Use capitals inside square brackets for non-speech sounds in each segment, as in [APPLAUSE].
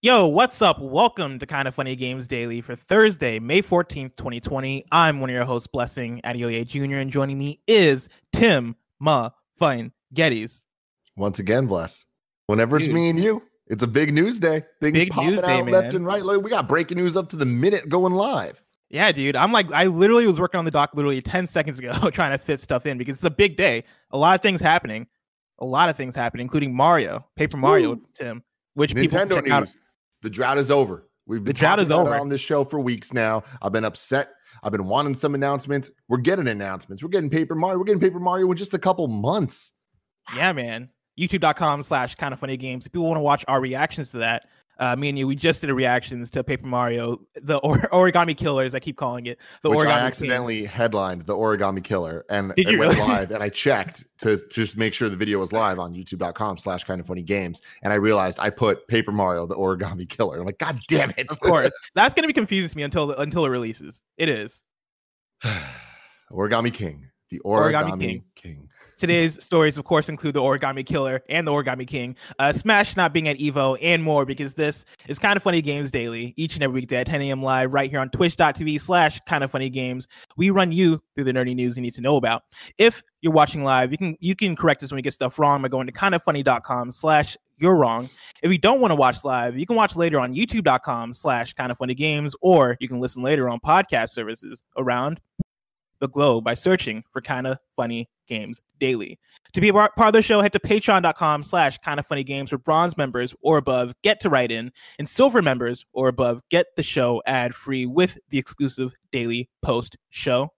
Yo, what's up? Welcome to Kind of Funny Games Daily for Thursday, May 14th, 2020. I'm one of your hosts, Blessing Adeoye Jr., and joining me is Tim Ma Fine Gettys. Once again, Bless. Whenever it's me and you, it's a big news day. Things Big popping news day, out left man. and right. Like, we got breaking news up to the minute going live. Yeah, dude. I'm like, I literally was working on the doc literally 10 seconds ago [LAUGHS] trying to fit stuff in because it's a big day. A lot of things happening. A lot of things happening, including Mario, Paper Mario, Woo. Tim, which people check news. out. The drought is over. We've been The drought is over. on this show for weeks now. I've been upset. I've been wanting some announcements. We're getting announcements. We're getting Paper Mario. We're getting Paper Mario in just a couple months. Yeah, man. YouTube.com slash kind of funny games. If people want to watch our reactions to that, uh, me and you, we just did a reactions to Paper Mario, the or- [LAUGHS] origami killers. I keep calling it the which origami. I King. accidentally headlined the Origami Killer, and Did it you went really? [LAUGHS] live. And I checked to, to just make sure the video was live on YouTube.com/slash Kind of Funny Games, and I realized I put Paper Mario the Origami [LAUGHS] Killer. I'm like, God damn it! Of course, that's gonna be confusing to me until until it releases. It is. [SIGHS] Origami King, the Origami, Origami King. King. Today's stories, of course, include the Origami Killer and the Origami King, uh, Smash not being at Evo, and more because this is Kind of Funny Games Daily, each and every weekday at 10 a.m. live right here on twitch.tv slash Kind of Funny Games. We run you through the nerdy news you need to know about. If you're watching live, you can you can correct us when we get stuff wrong by going to kindoffunny.com slash you're wrong. If you don't want to watch live, you can watch later on youtube.com slash kind of funny games, or you can listen later on podcast services around the globe by searching for kind of funny games daily. To be a part of the show, head to patreon.com slash kind of funny games for bronze members or above. Get to write in, and silver members or above get the show ad free with the exclusive daily post show.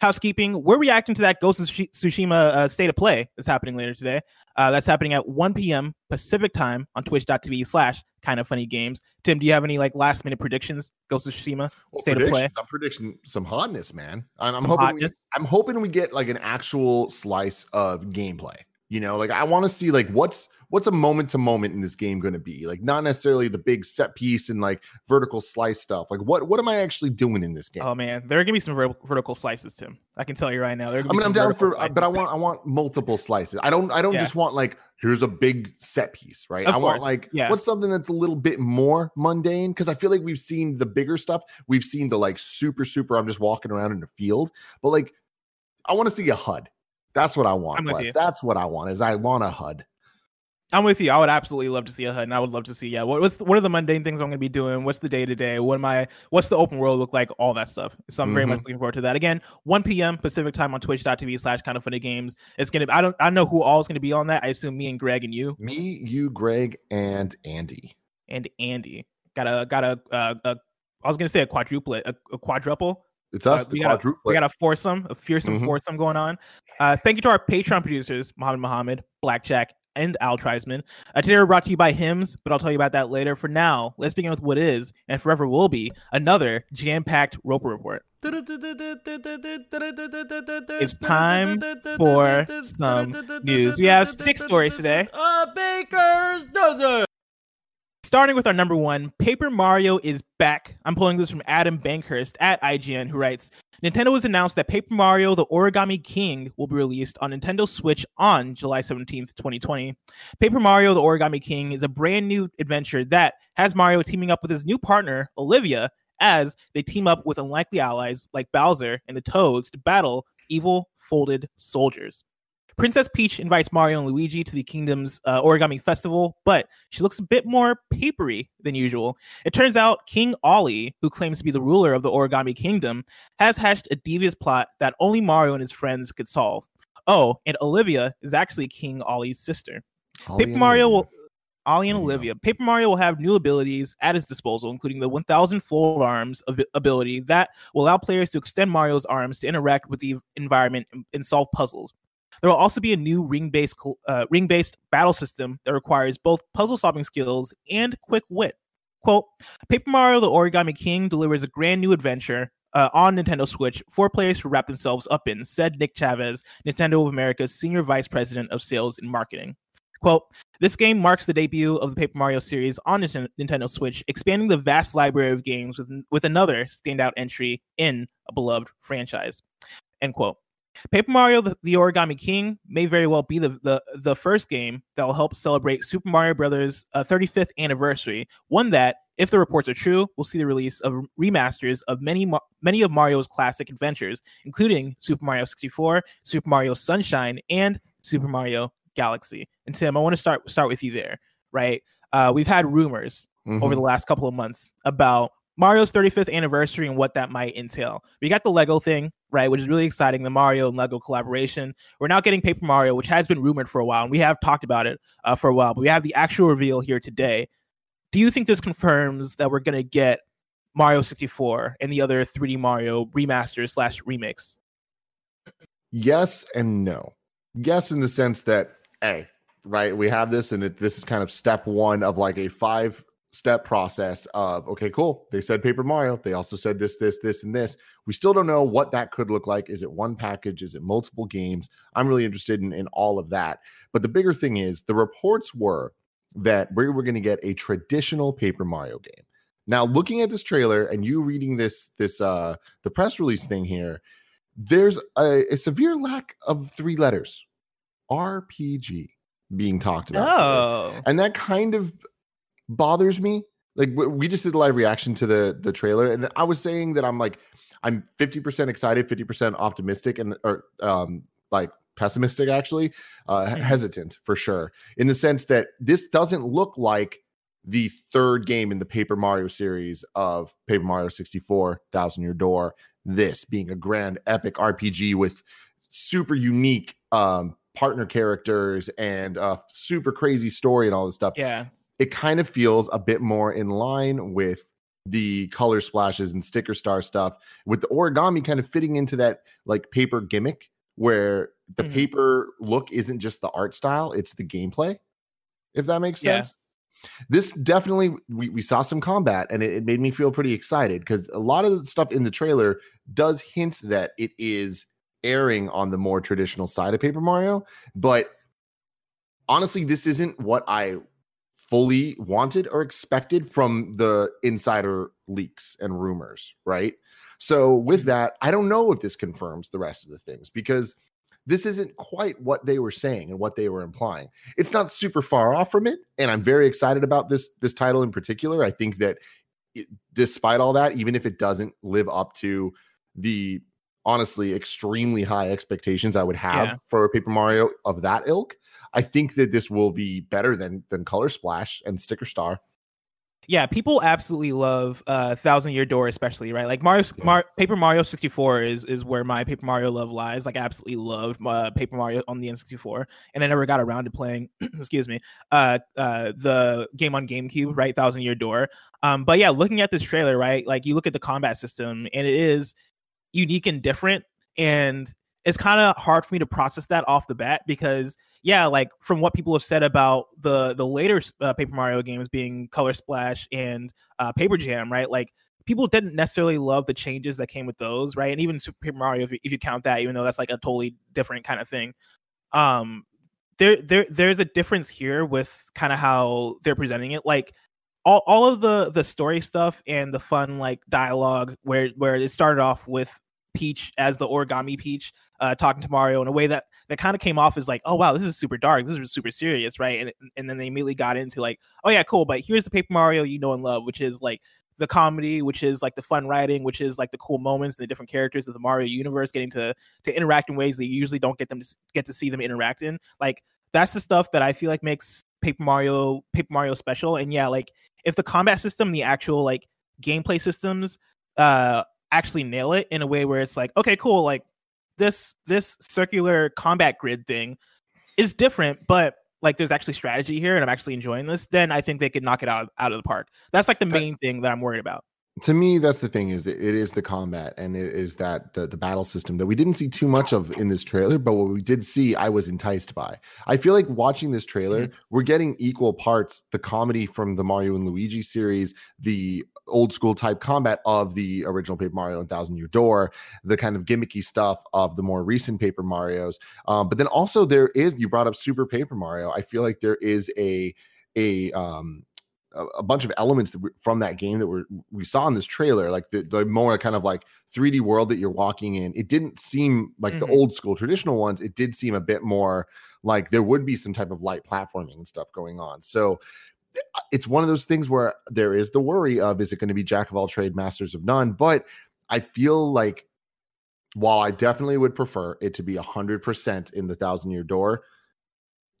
Housekeeping, we're reacting to that Ghost of Tsushima uh, state of play that's happening later today. Uh, that's happening at 1 p.m. Pacific time on twitch.tv slash kind of funny games. Tim, do you have any like last minute predictions? Ghost of Tsushima Well, state of play. I'm predicting some hotness, man. I'm, I'm hoping. We. I'm hoping we get like an actual slice of gameplay. You know, like I want to see like what's what's a moment to moment in this game going to be like not necessarily the big set piece and like vertical slice stuff like what what am i actually doing in this game Oh man, there are gonna be some ver- vertical slices, Tim. I can tell you right now. I mean, I'm down for, uh, slices. but I want, I want multiple slices. I don't, I don't Yeah. just want like here's a big set piece, right? Of I want like Yeah. what's something that's a little bit more mundane because I feel like we've seen the bigger stuff. We've seen the like super, super. I'm just walking around in the field, but like I want to see a HUD. That's what I want. I'm with you. That's what I want. Is I want a HUD. I'm with you. I would absolutely love to see a HUD, and I would love to see yeah. What, what's what are the mundane things I'm gonna be doing? What's the day to day? What am I? What's the open world look like? All that stuff. So I'm very Mhm. much looking forward to that. Again, 1 p.m. Pacific time on Twitch.tv slash Kind of Funny Games. It's gonna. I don't. I don't know who all is gonna be on that. I assume me and Greg and you Me, you, Greg, and Andy. and Andy. Got a got a. Uh, a I was gonna say a quadruplet, a, a quadruple. It's us, Uh, the we got a- We got a foursome, a fearsome Mhm. foursome going on. Uh, thank you to our Patreon producers, Mohammed Mohammed, Blackjack, and Al Tribesman. Uh, today we're brought to you by Hims, but I'll tell you about that later. For now, let's begin with what is and forever will be another jam-packed Roper report. It's time for some news. We have six stories today. A baker's dozen. Starting with our number one, Paper Mario is back. I'm pulling this from Adam Bankhurst at IGN, who writes Nintendo has announced that Paper Mario The Origami King will be released on Nintendo Switch on July 17th, 2020. Paper Mario The Origami King is a brand new adventure that has Mario teaming up with his new partner, Olivia, as they team up with unlikely allies like Bowser and the Toads to battle evil folded soldiers. Princess Peach invites Mario and Luigi to the kingdom's uh, origami festival, but she looks a bit more papery than usual. It turns out King Olly, who claims to be the ruler of the origami kingdom, has hatched a devious plot that only Mario and his friends could solve. Oh, and Olivia is actually King Olly's sister. Olly Paper Mario will Olly and There you go. Olivia. Paper Mario will have new abilities at his disposal, including the 1000 fold arms ability that will allow players to extend Mario's arms to interact with the environment and solve puzzles. There will also be a new ring-based uh, ring-based battle system that requires both puzzle-solving skills and quick wit. Quote: Paper Mario: The Origami King delivers a grand new adventure uh, on Nintendo Switch for players to wrap themselves up in, said Nick Chavez, Nintendo of America's senior vice president of sales and marketing. Quote, this game marks the debut of the Paper Mario series on Nintendo Switch, expanding the vast library of games with, with another standout entry in a beloved franchise. End quote. Paper Mario: the, the, Origami King may very well be the, the the first game that will help celebrate Super Mario Brothers' uh, 35th anniversary. One that, if the reports are true, will see the release of remasters of many many of Mario's classic adventures, including Super Mario 64, Super Mario Sunshine, and Super Mario Galaxy. And Tim, I want to start start with you there. Right, uh, we've had rumors mm-hmm. over the last couple of months about Mario's 35th anniversary and what that might entail. We got the Lego thing, right, which is really exciting. The Mario and Lego collaboration. We're now getting Paper Mario, which has been rumored for a while, and we have talked about it uh, for a while. But we have the actual reveal here today. Do you think this confirms that we're going to get Mario 64 and the other 3D Mario remasters slash remix? Yes and no. Yes, in the sense that, a right, we have this, and it, this is kind of step one of like a five step process of okay cool they said paper mario they also said this this this and this. We still don't know what that could look like. Is it one package? Is it multiple games? I'm really interested in, in all of that. But the bigger thing is the reports were that we were going to get a traditional paper mario game. Now looking at this trailer and you reading this this uh the press release thing here there's a, a severe lack of three letters. Rpg being talked about oh. Here. and that kind of bothers me. Like we just did a live reaction to the the trailer, and I was saying that I'm like I'm 50% excited, 50% optimistic, and or um like pessimistic actually, uh mm-hmm. hesitant for sure, in the sense that this doesn't look like the third game in the Paper Mario series of Paper Mario 64, Thousand Year Door. This being a grand epic RPG with super unique um partner characters and a super crazy story and all this stuff. Yeah it kind of feels a bit more in line with the color splashes and sticker star stuff with the origami kind of fitting into that like paper gimmick where the mm-hmm. paper look isn't just the art style it's the gameplay if that makes sense yeah. this definitely we, we saw some combat and it, it made me feel pretty excited because a lot of the stuff in the trailer does hint that it is airing on the more traditional side of paper mario but honestly this isn't what i fully wanted or expected from the insider leaks and rumors, right? So, with mm-hmm. that, I don't know if this confirms the rest of the things because this isn't quite what they were saying and what they were implying. It's not super far off from it, and I'm very excited about this this title in particular. I think that it, despite all that, even if it doesn't live up to the honestly extremely high expectations I would have yeah. for Paper Mario of that ilk, I think that this will be better than than Color Splash and Sticker Star. Yeah, people absolutely love uh, Thousand Year Door, especially right. Like Mario, yeah. Mar- Paper Mario sixty four is is where my Paper Mario love lies. Like, I absolutely loved uh, Paper Mario on the N sixty four, and I never got around to playing. [CLEARS THROAT] excuse me, uh, uh, the game on GameCube, right? Thousand Year Door. Um, but yeah, looking at this trailer, right? Like, you look at the combat system, and it is unique and different, and it's kind of hard for me to process that off the bat because yeah like from what people have said about the the later uh, paper mario games being color splash and uh, paper jam right? Like people didn't necessarily love the changes that came with those right? And even super paper mario if you, if you count that even though that's like a totally different kind of thing um there there there's a difference here with kind of how they're presenting it. Like all, all of the the story stuff and the fun like dialogue where where it started off with Peach as the origami Peach, uh, talking to Mario in a way that that kind of came off as like, oh wow, this is super dark, this is super serious, right? And and then they immediately got into like, oh yeah, cool, but here's the Paper Mario you know and love, which is like the comedy, which is like the fun writing, which is like the cool moments, and the different characters of the Mario universe getting to to interact in ways that you usually don't get them to get to see them interact in. Like that's the stuff that I feel like makes Paper Mario Paper Mario special. And yeah, like if the combat system, the actual like gameplay systems, uh actually nail it in a way where it's like, okay, cool, like this this circular combat grid thing is different, but like there's actually strategy here and I'm actually enjoying this, then I think they could knock it out out of the park. That's like the main thing that I'm worried about to me that's the thing is it, it is the combat and it is that the, the battle system that we didn't see too much of in this trailer but what we did see i was enticed by i feel like watching this trailer mm-hmm. we're getting equal parts the comedy from the mario and luigi series the old school type combat of the original paper mario and thousand year door the kind of gimmicky stuff of the more recent paper marios um, but then also there is you brought up super paper mario i feel like there is a a um a, a bunch of elements that we, from that game that we we saw in this trailer, like the, the more kind of like 3D world that you're walking in. It didn't seem like mm-hmm. the old school traditional ones. It did seem a bit more like there would be some type of light platforming and stuff going on. So uh, it's one of those things where there is the worry of is it going to be jack of all trade, masters of none? But I feel like while I definitely would prefer it to be 100% in the thousand year door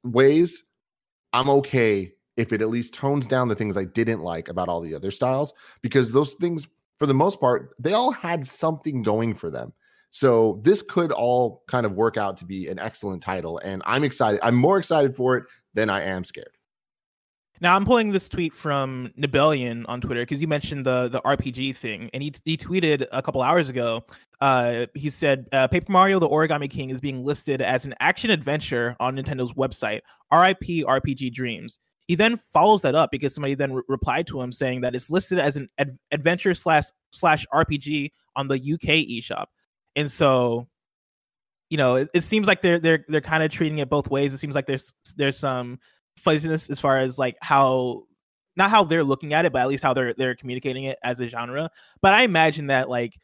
ways, I'm okay if it at least tones down the things I didn't like about all the other styles, because those things, for the most part, they all had something going for them. So this could all kind of work out to be an excellent title. And I'm excited. I'm more excited for it than I am scared. Now I'm pulling this tweet from Nibellion on Twitter because you mentioned the the RPG thing, and he he tweeted a couple hours ago. Uh, he said uh, Paper Mario: The Origami King is being listed as an action adventure on Nintendo's website. R.I.P. RPG Dreams. He then follows that up because somebody then re- replied to him saying that it's listed as an ad- adventure slash slash RPG on the UK eShop, and so you know it, it seems like they're they're they're kind of treating it both ways. It seems like there's there's some fuzziness as far as like how not how they're looking at it, but at least how they're they're communicating it as a genre. But I imagine that like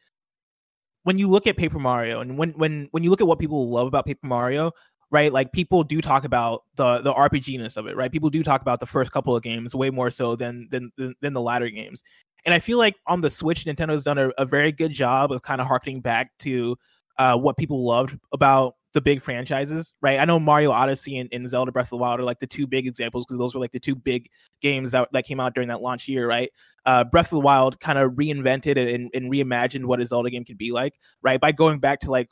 when you look at Paper Mario and when when when you look at what people love about Paper Mario, right? Like people do talk about the the RPGness of it, right? People do talk about the first couple of games way more so than than than, the latter games. And I feel like on the Switch, Nintendo's done a, a very good job of kind of harkening back to uh, what people loved about the big franchises, right? I know Mario Odyssey and, and Zelda Breath of the Wild are like the two big examples because those were like the two big games that, that came out during that launch year, right? Uh, Breath of the Wild kind of reinvented and, and reimagined what a Zelda game could be like, right? By going back to like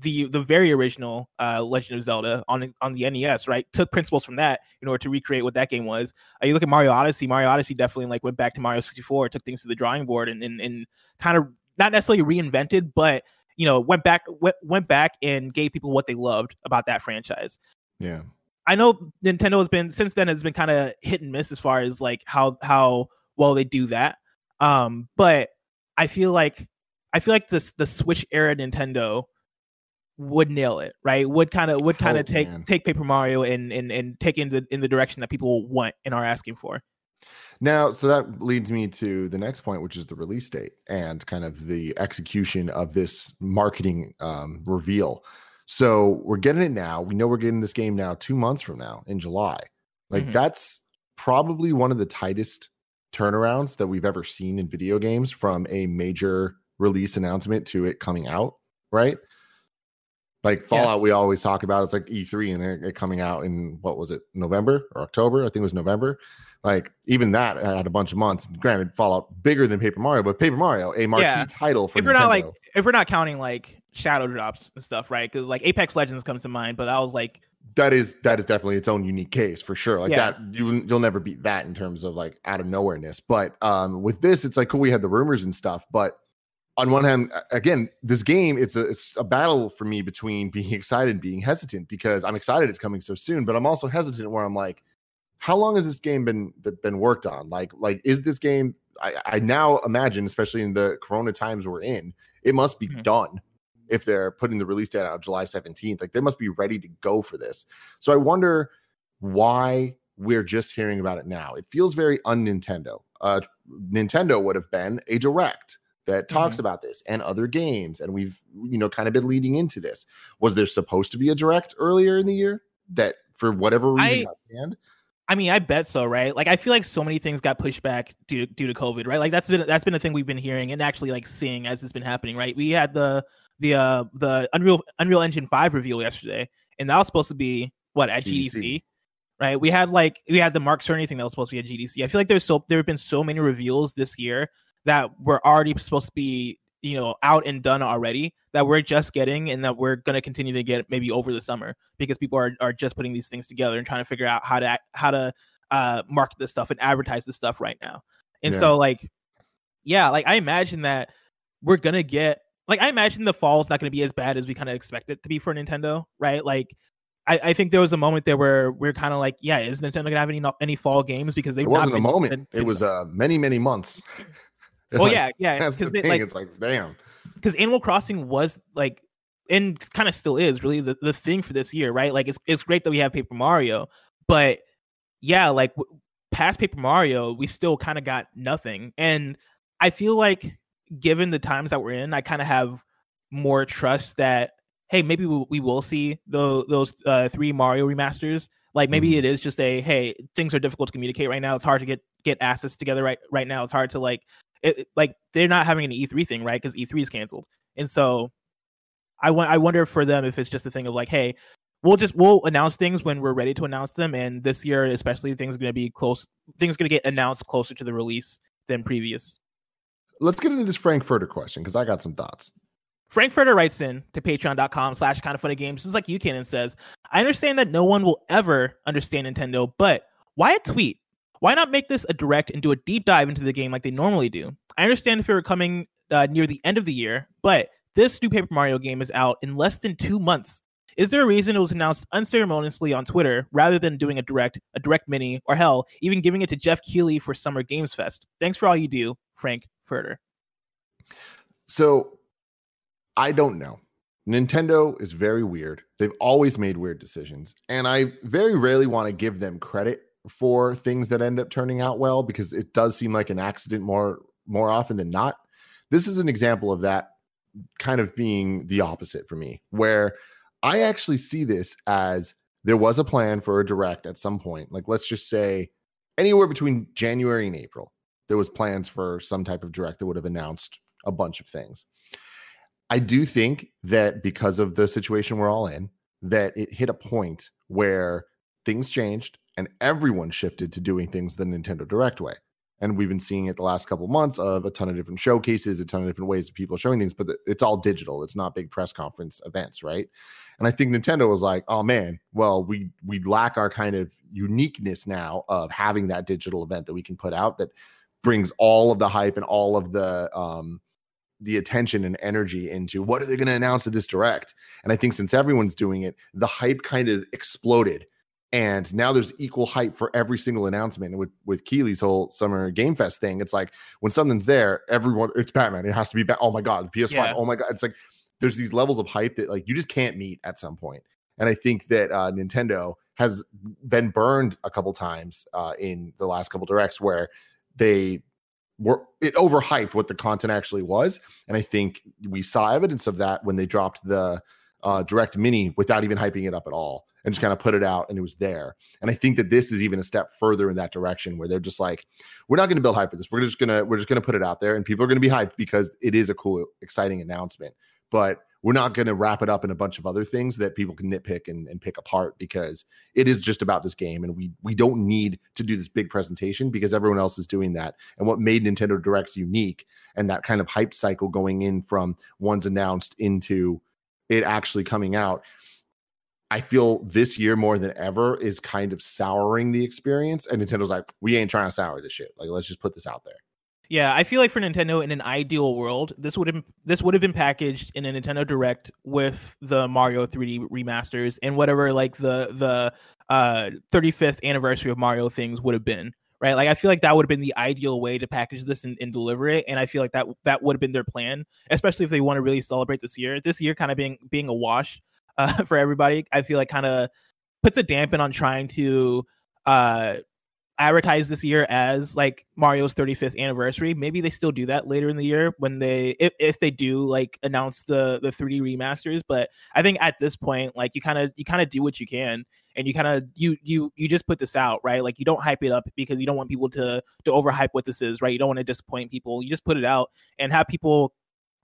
the the very original uh, Legend of Zelda on on the NES, right? Took principles from that in order to recreate what that game was. Uh, you look at Mario Odyssey. Mario Odyssey definitely like went back to Mario 64, took things to the drawing board, and and, and kind of not necessarily reinvented, but you know went back went, went back and gave people what they loved about that franchise. Yeah. I know Nintendo has been since then has been kind of hit and miss as far as like how how well they do that. Um, but I feel like I feel like this the Switch era Nintendo would nail it, right? Would kind of would kind of oh, take man. take Paper Mario and and and take in the in the direction that people want and are asking for. Now, so that leads me to the next point, which is the release date and kind of the execution of this marketing um, reveal. So we're getting it now. We know we're getting this game now two months from now in July. Like mm-hmm. that's probably one of the tightest turnarounds that we've ever seen in video games from a major release announcement to it coming out, right? Like Fallout, yeah. we always talk about it's like E3 and it coming out in what was it, November or October? I think it was November. Like even that had a bunch of months. Granted, Fallout bigger than Paper Mario, but Paper Mario, a marquee yeah. title for if we're not like if we're not counting like shadow drops and stuff, right? Because like Apex Legends comes to mind, but that was like that is that is definitely its own unique case for sure. Like yeah. that you you'll never beat that in terms of like out of nowhereness. But um with this, it's like cool. We had the rumors and stuff, but on one hand, again, this game it's a it's a battle for me between being [LAUGHS] excited and being hesitant because I'm excited it's coming so soon, but I'm also hesitant where I'm like how long has this game been been worked on? Like, like is this game? I, I now imagine, especially in the Corona times we're in, it must be mm-hmm. done if they're putting the release date out July 17th. Like, they must be ready to go for this. So I wonder why we're just hearing about it now. It feels very un Nintendo. Uh, Nintendo would have been a direct that talks mm-hmm. about this and other games, and we've you know kind of been leading into this. Was there supposed to be a direct earlier in the year that for whatever reason I. I mean, I bet so, right? Like, I feel like so many things got pushed back due to, due to COVID, right? Like that's been that's been a thing we've been hearing and actually like seeing as it's been happening, right? We had the the uh the Unreal Unreal Engine five reveal yesterday, and that was supposed to be what at GDC, GDC right? We had like we had the Mark Cerny thing that was supposed to be at GDC. I feel like there's so there have been so many reveals this year that were already supposed to be you know out and done already that we're just getting and that we're going to continue to get maybe over the summer because people are, are just putting these things together and trying to figure out how to how to uh, market this stuff and advertise this stuff right now and yeah. so like yeah like i imagine that we're gonna get like i imagine the fall is not gonna be as bad as we kind of expect it to be for nintendo right like I, I, think there was a moment there where we're kind of like, yeah, is Nintendo gonna have any any fall games because they it wasn't a moment. it was uh many many months. [LAUGHS] well, like, yeah, yeah. That's the thing. Like, it's like, damn. Because Animal Crossing was like, and kind of still is really the, the thing for this year, right? Like, it's it's great that we have Paper Mario, but yeah, like w- past Paper Mario, we still kind of got nothing. And I feel like, given the times that we're in, I kind of have more trust that hey, maybe we, we will see the, those uh, three Mario remasters. Like maybe mm-hmm. it is just a hey, things are difficult to communicate right now. It's hard to get get assets together right right now. It's hard to like it, like they're not having an E3 thing right because E3 is canceled, and so I want I wonder for them if it's just a thing of like hey, we'll just we'll announce things when we're ready to announce them, and this year especially things are going to be close. Things going to get announced closer to the release than previous. Let's get into this Frankfurter question because I got some thoughts. Frankfurter writes in to patreon.com slash kind of funny games. This is like you can and says, I understand that no one will ever understand Nintendo, but why a tweet? Why not make this a direct and do a deep dive into the game like they normally do? I understand if it were coming uh, near the end of the year, but this new Paper Mario game is out in less than two months. Is there a reason it was announced unceremoniously on Twitter rather than doing a direct, a direct mini, or hell, even giving it to Geoff Keighley for Summer Games Fest? Thanks for all you do, Frank Furter. So I don't know. Nintendo is very weird. They've always made weird decisions. And I very rarely want to give them credit for things that end up turning out well because it does seem like an accident more more often than not. This is an example of that kind of being the opposite for me, where I actually see this as there was a plan for a direct at some point. Like let's just say anywhere between January and April, there was plans for some type of direct that would have announced a bunch of things. I do think that because of the situation we're all in, that it hit a point where things changed and everyone shifted to doing things the Nintendo Direct way. And we've been seeing it the last couple months of a ton of different showcases, a ton of different ways of people showing things, but it's all digital. It's not big press conference events, right? And I think Nintendo was like, "Oh man, well we we lack our kind of uniqueness now of having that digital event that we can put out that brings all of the hype and all of the um the attention and energy into what are they going to announce at this direct. And I think since everyone's doing it, the hype kind of exploded. And now there's equal hype for every single announcement. with with Keighley's whole summer game fest thing, it's like when something's there, everyone it's Batman. It has to be Bat. Oh my god, the PS5. Yeah. Oh my god, it's like there's these levels of hype that like you just can't meet at some point. And I think that uh, Nintendo has been burned a couple times uh, in the last couple directs where they were it overhyped what the content actually was and i think we saw evidence of that when they dropped the uh, direct mini without even hyping it up at all and just kind of put it out and it was there. And i think that this is even a step further in that direction where they're just like we're not going to build hype for this. We're just going to we're just going to put it out there and people are going to be hyped because it is a cool exciting announcement. But we're not going to wrap it up in a bunch of other things that people can nitpick and, and pick apart because it is just about this game and we we don't need to do this big presentation because everyone else is doing that. And what made nintendo directs unique and that kind of hype cycle going in from one's announced into it actually coming out i feel this year more than ever is kind of souring the experience and nintendo's like we ain't trying to sour this shit like let's just put this out there yeah, I feel like for Nintendo in an ideal world, this would have this would have been packaged in a Nintendo Direct with the Mario 3D remasters and whatever like the the uh 35th anniversary of Mario things would have been. Right. Like I feel like that would have been the ideal way to package this and, and deliver it. And I feel like that that would have been their plan, especially if they want to really celebrate this year. This year kind of being being a wash uh, [LAUGHS] for everybody, I feel like kind of puts a dampen on trying to uh advertise this year as like Mario's 35th anniversary. Maybe they still do that later in the year when they if, if they do like announce the the 3D remasters, but I think at this point like you kind of you kind of do what you can and you kind of you you you just put this out, right? Like you don't hype it up because you don't want people to to overhype what this is, right? You don't want to disappoint people. You just put it out and have people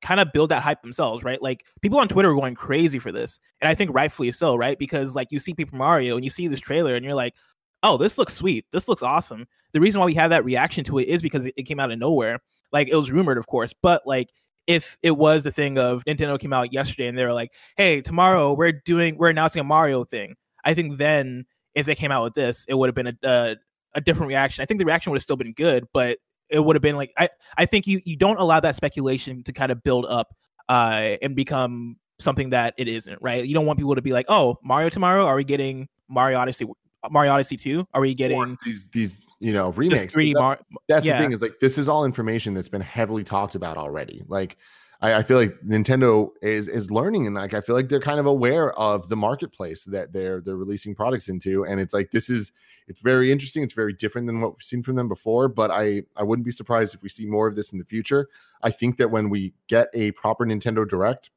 kind of build that hype themselves, right? Like people on Twitter are going crazy for this. And I think rightfully so, right? Because like you see Paper Mario and you see this trailer and you're like, oh, this looks sweet. This looks awesome. The reason why we have that reaction to it is because it came out of nowhere. Like it was rumored, of course, but like if it was the thing of Nintendo came out yesterday and they were like, hey, tomorrow we're doing, we're announcing a Mario thing. I think then if they came out with this, it would have been a, a, a different reaction. I think the reaction would have still been good, but it would have been like, I, I think you, you don't allow that speculation to kind of build up uh, and become something that it isn't, right? You don't want people to be like, oh, Mario tomorrow? Are we getting Mario Odyssey Mario Odyssey 2? Are we getting or these these you know remakes? 3D Mar- that's yeah. the thing is like this is all information that's been heavily talked about already. Like I, I, feel like Nintendo is is learning and like I feel like they're kind of aware of the marketplace that they're they're releasing products into. And it's like this is it's very interesting. It's very different than what we've seen from them before. But I I wouldn't be surprised if we see more of this in the future. I think that when we get a proper Nintendo Direct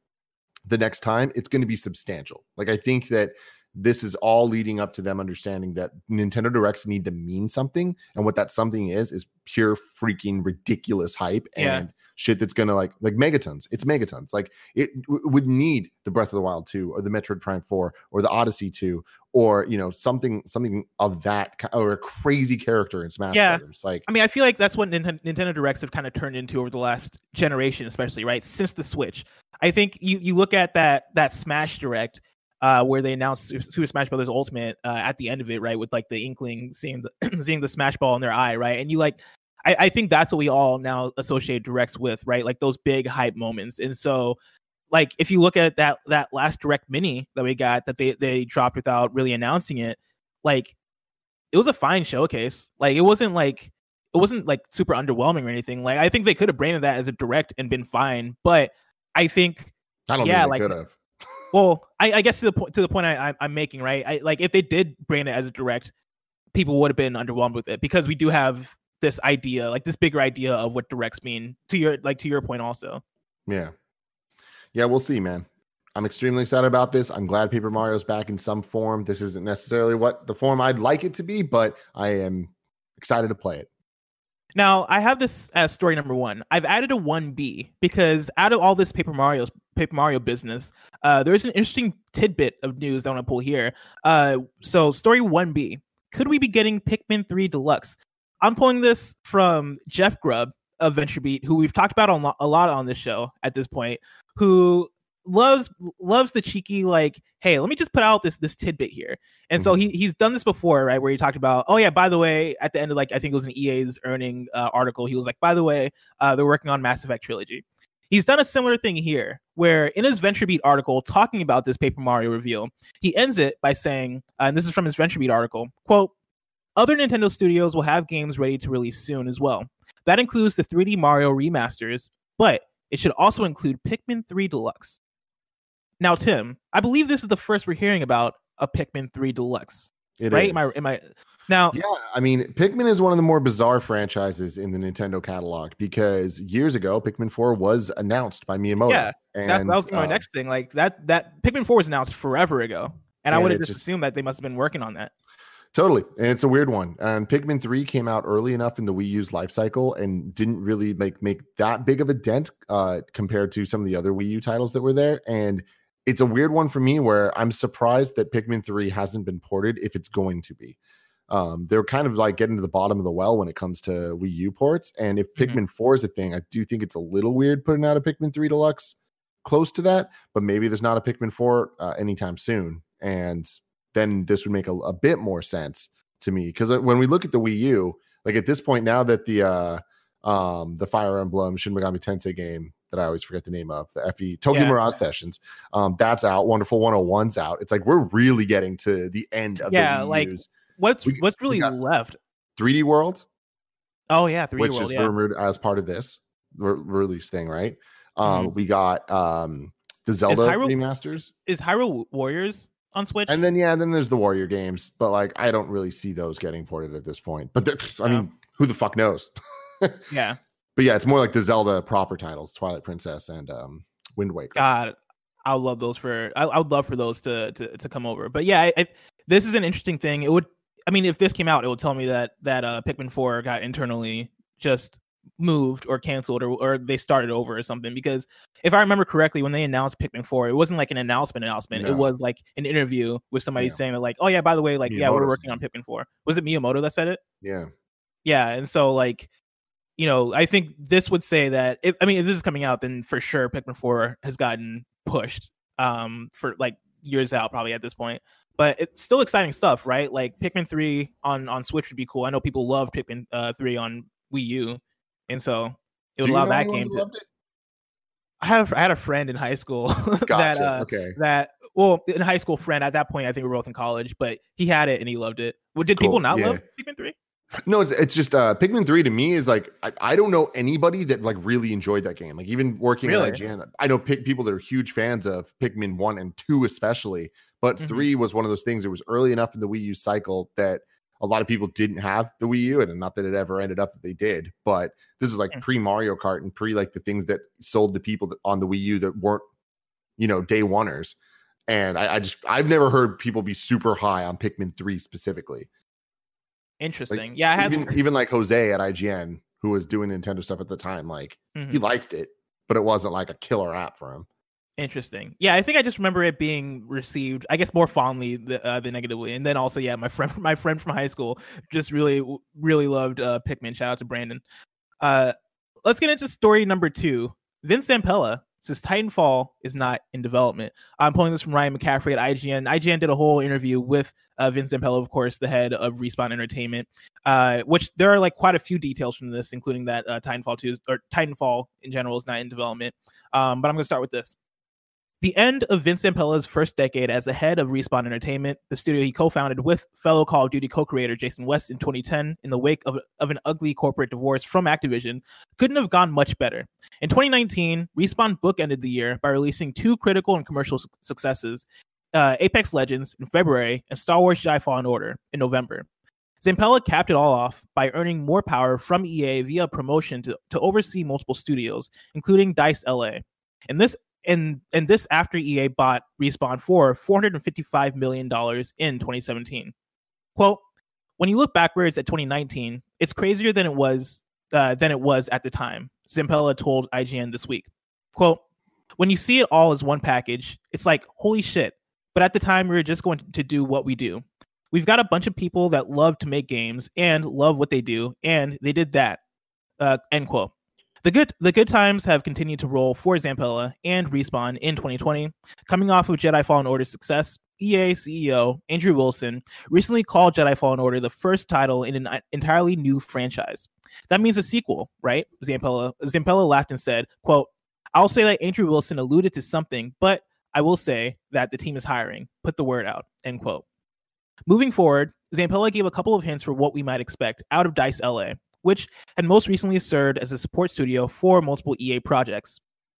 the next time, it's going to be substantial. Like I think that this is all leading up to them understanding that Nintendo Directs need to mean something. And what that something is, is pure freaking ridiculous hype yeah. and shit that's gonna like like megatons. It's megatons. Like it w- would need the Breath of the Wild 2 or the Metroid Prime 4 or the Odyssey 2 or you know something something of that or a crazy character in Smash yeah. Brothers. Like I mean, I feel like that's what Nintendo, Nintendo Directs have kind of turned into over the last generation, especially right since the Switch. I think you you look at that that Smash Direct uh, where they announced Super Smash Brothers Ultimate uh, at the end of it, right, with like the inkling seeing the [CLEARS THROAT] seeing the Smash Ball in their eye, right, and you like, I, I think that's what we all now associate directs with, right, like those big hype moments, and so. Like if you look at that that last direct mini that we got that they they dropped without really announcing it, like it was a fine showcase. Like it wasn't like it wasn't like super underwhelming or anything. Like I think they could have branded that as a direct and been fine, but I think I don't yeah, like well, I, I, guess to the point to the point I, am making, right? I like if they did brand it as a direct, people would have been underwhelmed with it because we do have this idea, like this bigger idea of what directs mean. To your like to your point, also. Yeah, yeah, we'll see, man. I'm extremely excited about this. I'm glad Paper Mario's back in some form. This isn't necessarily what the form I'd like it to be, but I am excited to play it. Now, I have this as story number one. I've added a 1B because out of all this Paper Mario Paper Mario business, uh, there's an interesting tidbit of news that I want to pull here. Uh, so, story 1B Could we be getting Pikmin 3 Deluxe? I'm pulling this from Jeff Grubb of VentureBeat, who we've talked about a lot on this show at this point, who loves loves the cheeky like hey let me just put out this this tidbit here and mm-hmm. so he he's done this before right where he talked about oh yeah by the way at the end of like i think it was an ea's earning uh, article he was like by the way uh, they're working on mass effect trilogy he's done a similar thing here where in his venturebeat article talking about this paper mario reveal he ends it by saying uh, and this is from his venturebeat article quote other nintendo studios will have games ready to release soon as well that includes the 3d mario remasters but it should also include Pikmin 3 Deluxe. Now, Tim, I believe this is the first we're hearing about a Pikmin 3 Deluxe. It right? Is. Am I am I now Yeah, I mean, Pikmin is one of the more bizarre franchises in the Nintendo catalog because years ago Pikmin 4 was announced by Miyamoto. Yeah. And, that's that was my uh, next thing. Like that that Pikmin 4 was announced forever ago. And, and I would have just, just assumed that they must have been working on that. Totally. And it's a weird one. And Pikmin 3 came out early enough in the Wii U's life cycle and didn't really like make that big of a dent uh, compared to some of the other Wii U titles that were there. And it's a weird one for me where I'm surprised that Pikmin 3 hasn't been ported if it's going to be. Um, they're kind of like getting to the bottom of the well when it comes to Wii U ports. And if mm-hmm. Pikmin 4 is a thing, I do think it's a little weird putting out a Pikmin 3 Deluxe close to that, but maybe there's not a Pikmin 4 uh, anytime soon. And then this would make a, a bit more sense to me. Because uh, when we look at the Wii U, like at this point, now that the uh, um, the Fire Emblem Shin Megami Tensei game that I always forget the name of, the FE Tokyo yeah. Mirage Sessions. Um, that's out. Wonderful 101's out. It's like we're really getting to the end of the yeah, like what's we, what's really left? 3D World. Oh yeah, 3D which World, is yeah. rumored as part of this re- release thing, right? Um, mm-hmm. we got um the Zelda is Hyrule, remasters. Is Hyrule Warriors on Switch? And then yeah, then there's the Warrior games, but like I don't really see those getting ported at this point. But I mean, who the fuck knows? [LAUGHS] yeah but yeah, it's more like the Zelda proper titles, Twilight Princess and um, Wind Waker. God, I would love those for. I, I, would love for those to to, to come over. But yeah, I, I, this is an interesting thing. It would. I mean, if this came out, it would tell me that that uh, Pikmin Four got internally just moved or canceled or or they started over or something. Because if I remember correctly, when they announced Pikmin Four, it wasn't like an announcement announcement. No. It was like an interview with somebody yeah. saying that like, oh yeah, by the way, like yeah, we're working on Pikmin Four. Was it Miyamoto that said it? Yeah. Yeah, and so like you know, I think this would say that if, I mean, if this is coming out, then for sure Pikmin 4 has gotten pushed um, for like years out, probably at this point. But it's still exciting stuff, right? Like Pikmin 3 on on Switch would be cool. I know people love Pikmin uh, 3 on Wii U, and so it would Do allow that game to. I had a, I had a friend in high school [LAUGHS] gotcha. that uh, okay that well in high school friend at that point I think we were both in college but he had it and he loved it. Well, did cool. people not yeah. love Pikmin three? No, it's, it's just uh Pikmin 3 to me is like I, I don't know anybody that like really enjoyed that game. Like even working Really? at IGN, I know pick people that are huge fans of Pikmin 1 and 2 especially, but Mhm. 3 was one of those things it was early enough in the Wii U cycle that a lot of people didn't have the Wii U and not that it ever ended up that they did, but this is like Mm. pre Mario Kart and pre like the things that sold the people that, on the Wii U that weren't you know day oneers. And I, I just I've never heard people be super high on Pikmin 3 specifically. Interesting. Like, yeah, I even even like Jose at IGN who was doing Nintendo stuff at the time. Like Mhm. he liked it, but it wasn't like a killer app for him. Interesting. Yeah, I think I just remember it being received, I guess, more fondly uh, than negatively. And then also, yeah, my [LAUGHS] friend, my friend from high school, just really, really loved uh, Pikmin. Shout out to Brandon. Uh, let's get into story number two. Vince Zampella says Titanfall is not in development. I'm pulling this from Ryan McCaffrey at IGN. IGN did a whole interview with uh, Vince Zampella, of course, the head of Respawn Entertainment, uh, which there are like quite a few details from this, including that uh, Titanfall 2 or Titanfall in general is not in development. Um, but I'm going to start with this. The end of Vince Zampella's first decade as the head of Respawn Entertainment, the studio he co-founded with fellow Call of Duty co-creator Jason West in 2010, in the wake of, of an ugly corporate divorce from Activision, couldn't have gone much better. In 2019, Respawn bookended the year by releasing two critical and commercial su- successes: uh, Apex Legends in February and Star Wars Jedi Fallen Order in November. Zampella capped it all off by earning more power from EA via promotion to, to oversee multiple studios, including Dice LA. In this and and this after EA bought Respawn for 455 million dollars in 2017. Quote: When you look backwards at 2019, it's crazier than it was uh, than it was at the time. Zampella told IGN this week. Quote: When you see it all as one package, it's like holy shit. But at the time, we were just going to do what we do. We've got a bunch of people that love to make games and love what they do, and they did that. Uh, end quote. The good the good times have continued to roll for Zampella and Respawn in 2020. Coming off of Jedi Fallen Order's success, EA CEO Andrew Wilson recently called Jedi Fallen Order the first title in an entirely new franchise. That means a sequel, right? Zampella Zampella laughed and said, "quote I'll say that Andrew Wilson alluded to something, but I will say that the team is hiring. Put the word out." End quote. Moving forward, Zampella gave a couple of hints for what we might expect out of Dice LA, which had most recently served as a support studio for multiple EA projects.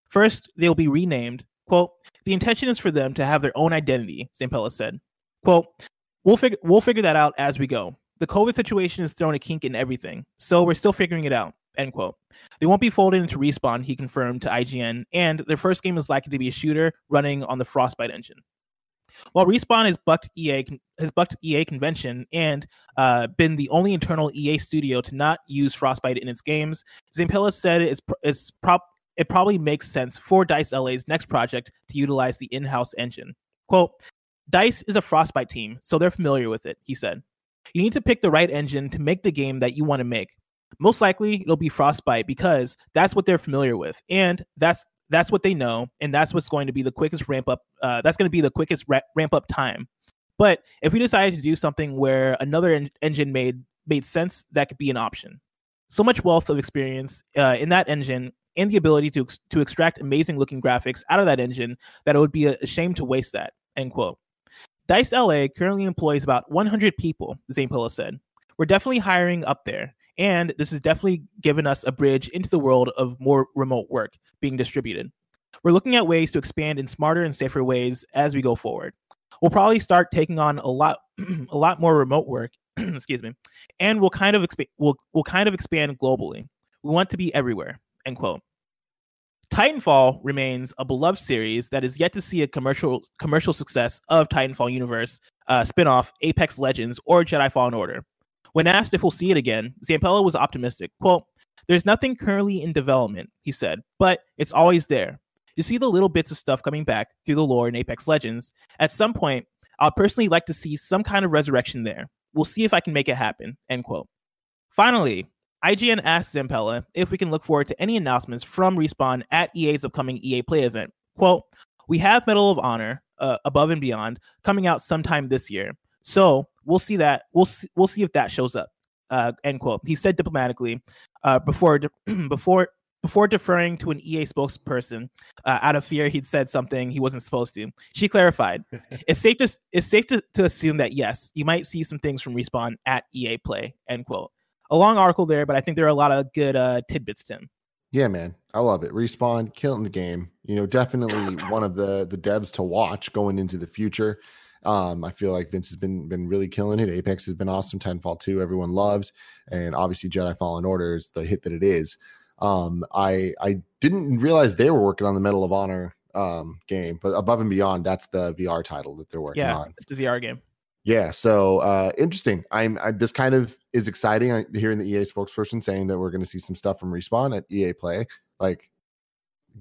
First, they'll be renamed. Quote, the intention is for them to have their own identity, Zampella said. Quote, we'll figure we'll figure that out as we go. The COVID situation has thrown a kink in everything, so we're still figuring it out. End quote. They won't be folded into Respawn, he confirmed to IGN, and their first game is likely to be a shooter running on the Frostbite engine. While Respawn has bucked EA has bucked EA convention and uh, been the only internal EA studio to not use Frostbite in its games, Zampella said it's it's prop it probably makes sense for Dice LA's next project to utilize the in-house engine. Quote, Dice is a Frostbite team, so they're familiar with it, he said. You need to pick the right engine to make the game that you want to make. Most likely it'll be Frostbite because that's what they're familiar with, and that's that's what they know, and that's what's going to be the quickest ramp up. Uh, that's going to be the quickest ra- ramp up time. But if we decided to do something where another en- engine made made sense, that could be an option. So much wealth of experience uh, in that engine and the ability to ex- to extract amazing looking graphics out of that engine that it would be a, shame to waste that. End quote. Dice LA currently employs about 100 people, Zampella said. We're definitely hiring up there, and this has definitely given us a bridge into the world of more remote work being distributed. We're looking at ways to expand in smarter and safer ways as we go forward. We'll probably start taking on a lot [CLEARS THROAT] a lot more remote work, [CLEARS THROAT] excuse me, and we'll kind of exp- we'll, we'll kind of expand globally. We want to be everywhere. End quote. Titanfall remains a beloved series that is yet to see a commercial commercial success of Titanfall universe uh, spin-off Apex Legends or Jedi Fallen Order. When asked if we'll see it again, Zampella was optimistic. Quote, There's nothing currently in development, he said, but it's always there. You see the little bits of stuff coming back through the lore in Apex Legends. At some point, I'll personally like to see some kind of resurrection there. We'll see if I can make it happen. End quote. Finally, IGN asked Zampella if we can look forward to any announcements from Respawn at EA's upcoming EA Play event. Quote, we have Medal of Honor, uh, Above and Beyond, coming out sometime this year. So we'll see that. We'll see, we'll see if that shows up. Uh, end quote. He said diplomatically uh, before [CLEARS THROAT] before before deferring to an EA spokesperson uh, out of fear he'd said something he wasn't supposed to. She clarified, [LAUGHS] "It's safe to it's safe to, to assume that yes, you might see some things from Respawn at EA Play." End quote. a long article there, but I think there are a lot of good uh, tidbits, Tim. Yeah, man, I love it. Respawn, killing the game. You know, definitely one of the the devs to watch going into the future. Um, I feel like Vince has been been really killing it. Apex has been awesome. Titanfall 2, everyone loves, and obviously Jedi Fallen Order is the hit that it is. Um, I I didn't realize they were working on the Medal of Honor um game, but above and beyond, that's the VR title that they're working Yeah, on. it's the VR game. Yeah, so uh interesting. I'm I, this kind of is exciting. I, hearing the EA spokesperson saying that we're going to see some stuff from Respawn at EA Play. Like,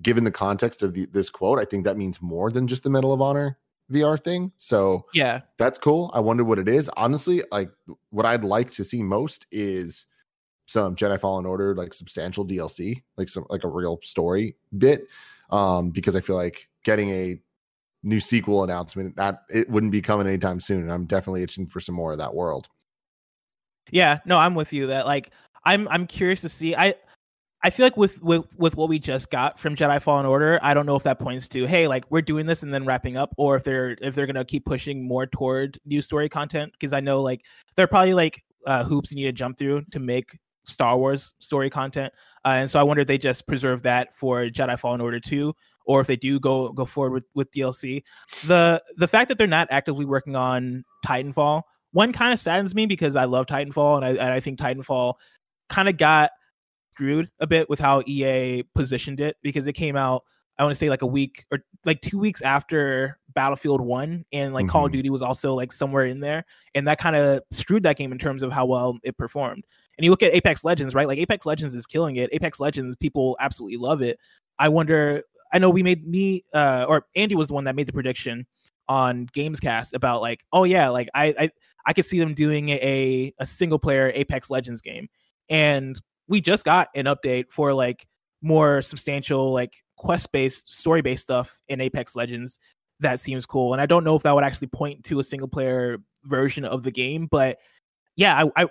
given the context of the, this quote, I think that means more than just the Medal of Honor VR thing. So Yeah, that's cool. I wonder what it is. Honestly, like what I'd like to see most is some Jedi Fallen Order, like substantial DLC, like some like a real story bit. Um, because I feel like getting a new sequel announcement that it wouldn't be coming anytime soon. And I'm definitely itching for some more of that world. Yeah, no, I'm with you. That like I'm I'm curious to see. I I feel like with with with what we just got from Jedi Fallen Order, I don't know if that points to hey, like we're doing this and then wrapping up, or if they're if they're gonna keep pushing more toward new story content. Because I know like there are probably like uh, hoops you need to jump through to make Star Wars story content, uh, and so I wonder if they just preserve that for Jedi Fallen Order two, or if they do go go forward with, with DLC. The the fact that they're not actively working on Titanfall one kind of saddens me because I love Titanfall and I, and I think Titanfall kind of got screwed a bit with how EA positioned it because it came out I want to say like a week or like two weeks after Battlefield One and like Call of Mhm. Duty was also like somewhere in there and that kind of screwed that game in terms of how well it performed. And you look at Apex Legends, right? Like Apex Legends is killing it. Apex Legends, people absolutely love it. I wonder. I know we made me uh, or Andy was the one that made the prediction on Gamescast about like, oh yeah, like I I I could see them doing a a single player Apex Legends game, and we just got an update for like more substantial like quest based story based stuff in Apex Legends that seems cool. And I don't know if that would actually point to a single player version of the game, but yeah, I I,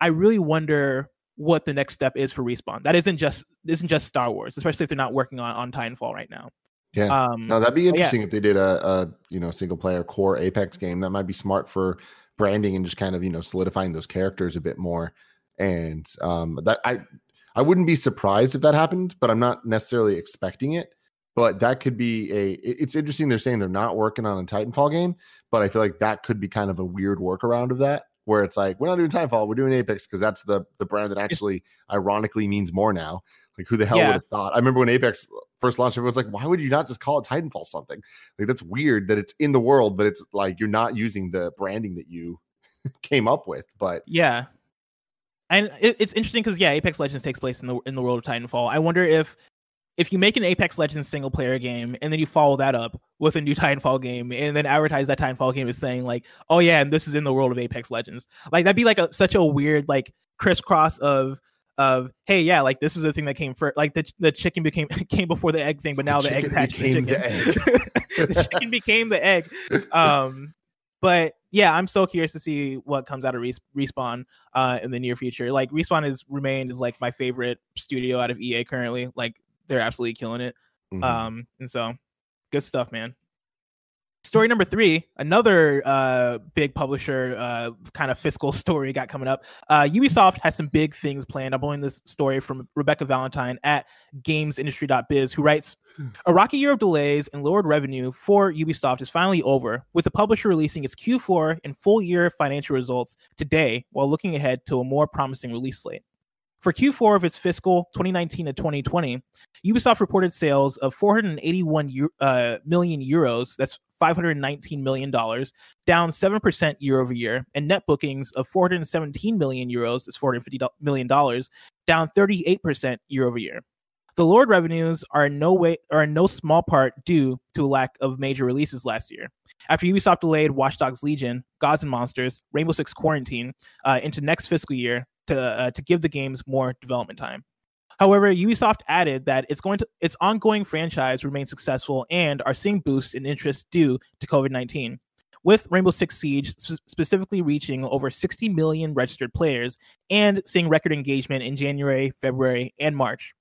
I really wonder what the next step is for respawn that isn't just isn't just star wars especially if they're not working on on titanfall right now Yeah. um No, that'd be yeah. interesting if they did a, a you know single player core Apex game. That might be smart for branding and just kind of you know solidifying those characters a bit more. And um, that I I wouldn't be surprised if that happened, but I'm not necessarily expecting it. But that could be a. It's interesting. They're saying they're not working on a Titanfall game, but I feel like that could be kind of a weird workaround of that, where it's like we're not doing Titanfall, we're doing Apex because that's the the brand that actually ironically means more now. Like who the hell Yeah. would have thought? I remember when Apex first launched, everyone's like, why would you not just call it Titanfall something? Like that's weird that it's in the world, but it's like you're not using the branding that you [LAUGHS] came up with. But Yeah, and it, it's interesting because yeah, Apex Legends takes place in the in the world of Titanfall. I wonder if if you make an Apex Legends single player game and then you follow that up with a new Titanfall game and then advertise that Titanfall game as saying like, oh yeah, and this is in the world of Apex Legends. Like that'd be like a, such a weird like crisscross of of hey yeah like this is the thing that came first like the the chicken became [LAUGHS] came before the egg thing but now the, egg chicken hatched the became chicken the [LAUGHS] the chicken became the egg um but yeah i'm so curious to see what comes out of Res- respawn uh in the near future. Like respawn has remained is like my favorite studio out of ea currently. Like they're absolutely killing it. Mhm. um and so good stuff man. Story number three another uh big publisher uh kind of fiscal [LAUGHS] story got coming up. Uh ubisoft has some big things planned. I'm pulling this story from Rebekah valentine at gamesindustry.biz who writes a rocky year of delays and lowered revenue for Ubisoft is finally over, with the publisher releasing its Q4 and full year financial results today while looking ahead to a more promising release slate. For Q4 of its fiscal 2019 to 2020, Ubisoft reported sales of 481 uh, million euros, that's 519 million dollars, down 7% year over year, and net bookings of 417 million euros, that's 450 million dollars, down 38% year over year. The Lord revenues are in no way are in no small part due to a lack of major releases last year. After Ubisoft delayed Watch Dogs Legion, Gods and Monsters, Rainbow Six Quarantine uh, into next fiscal year to uh, to give the games more development time. However, Ubisoft added that it's going to its ongoing franchise remains successful and are seeing boosts in interest due to COVID nineteen. With Rainbow Six Siege specifically reaching over 60 million registered players and seeing record engagement in January, February, and March.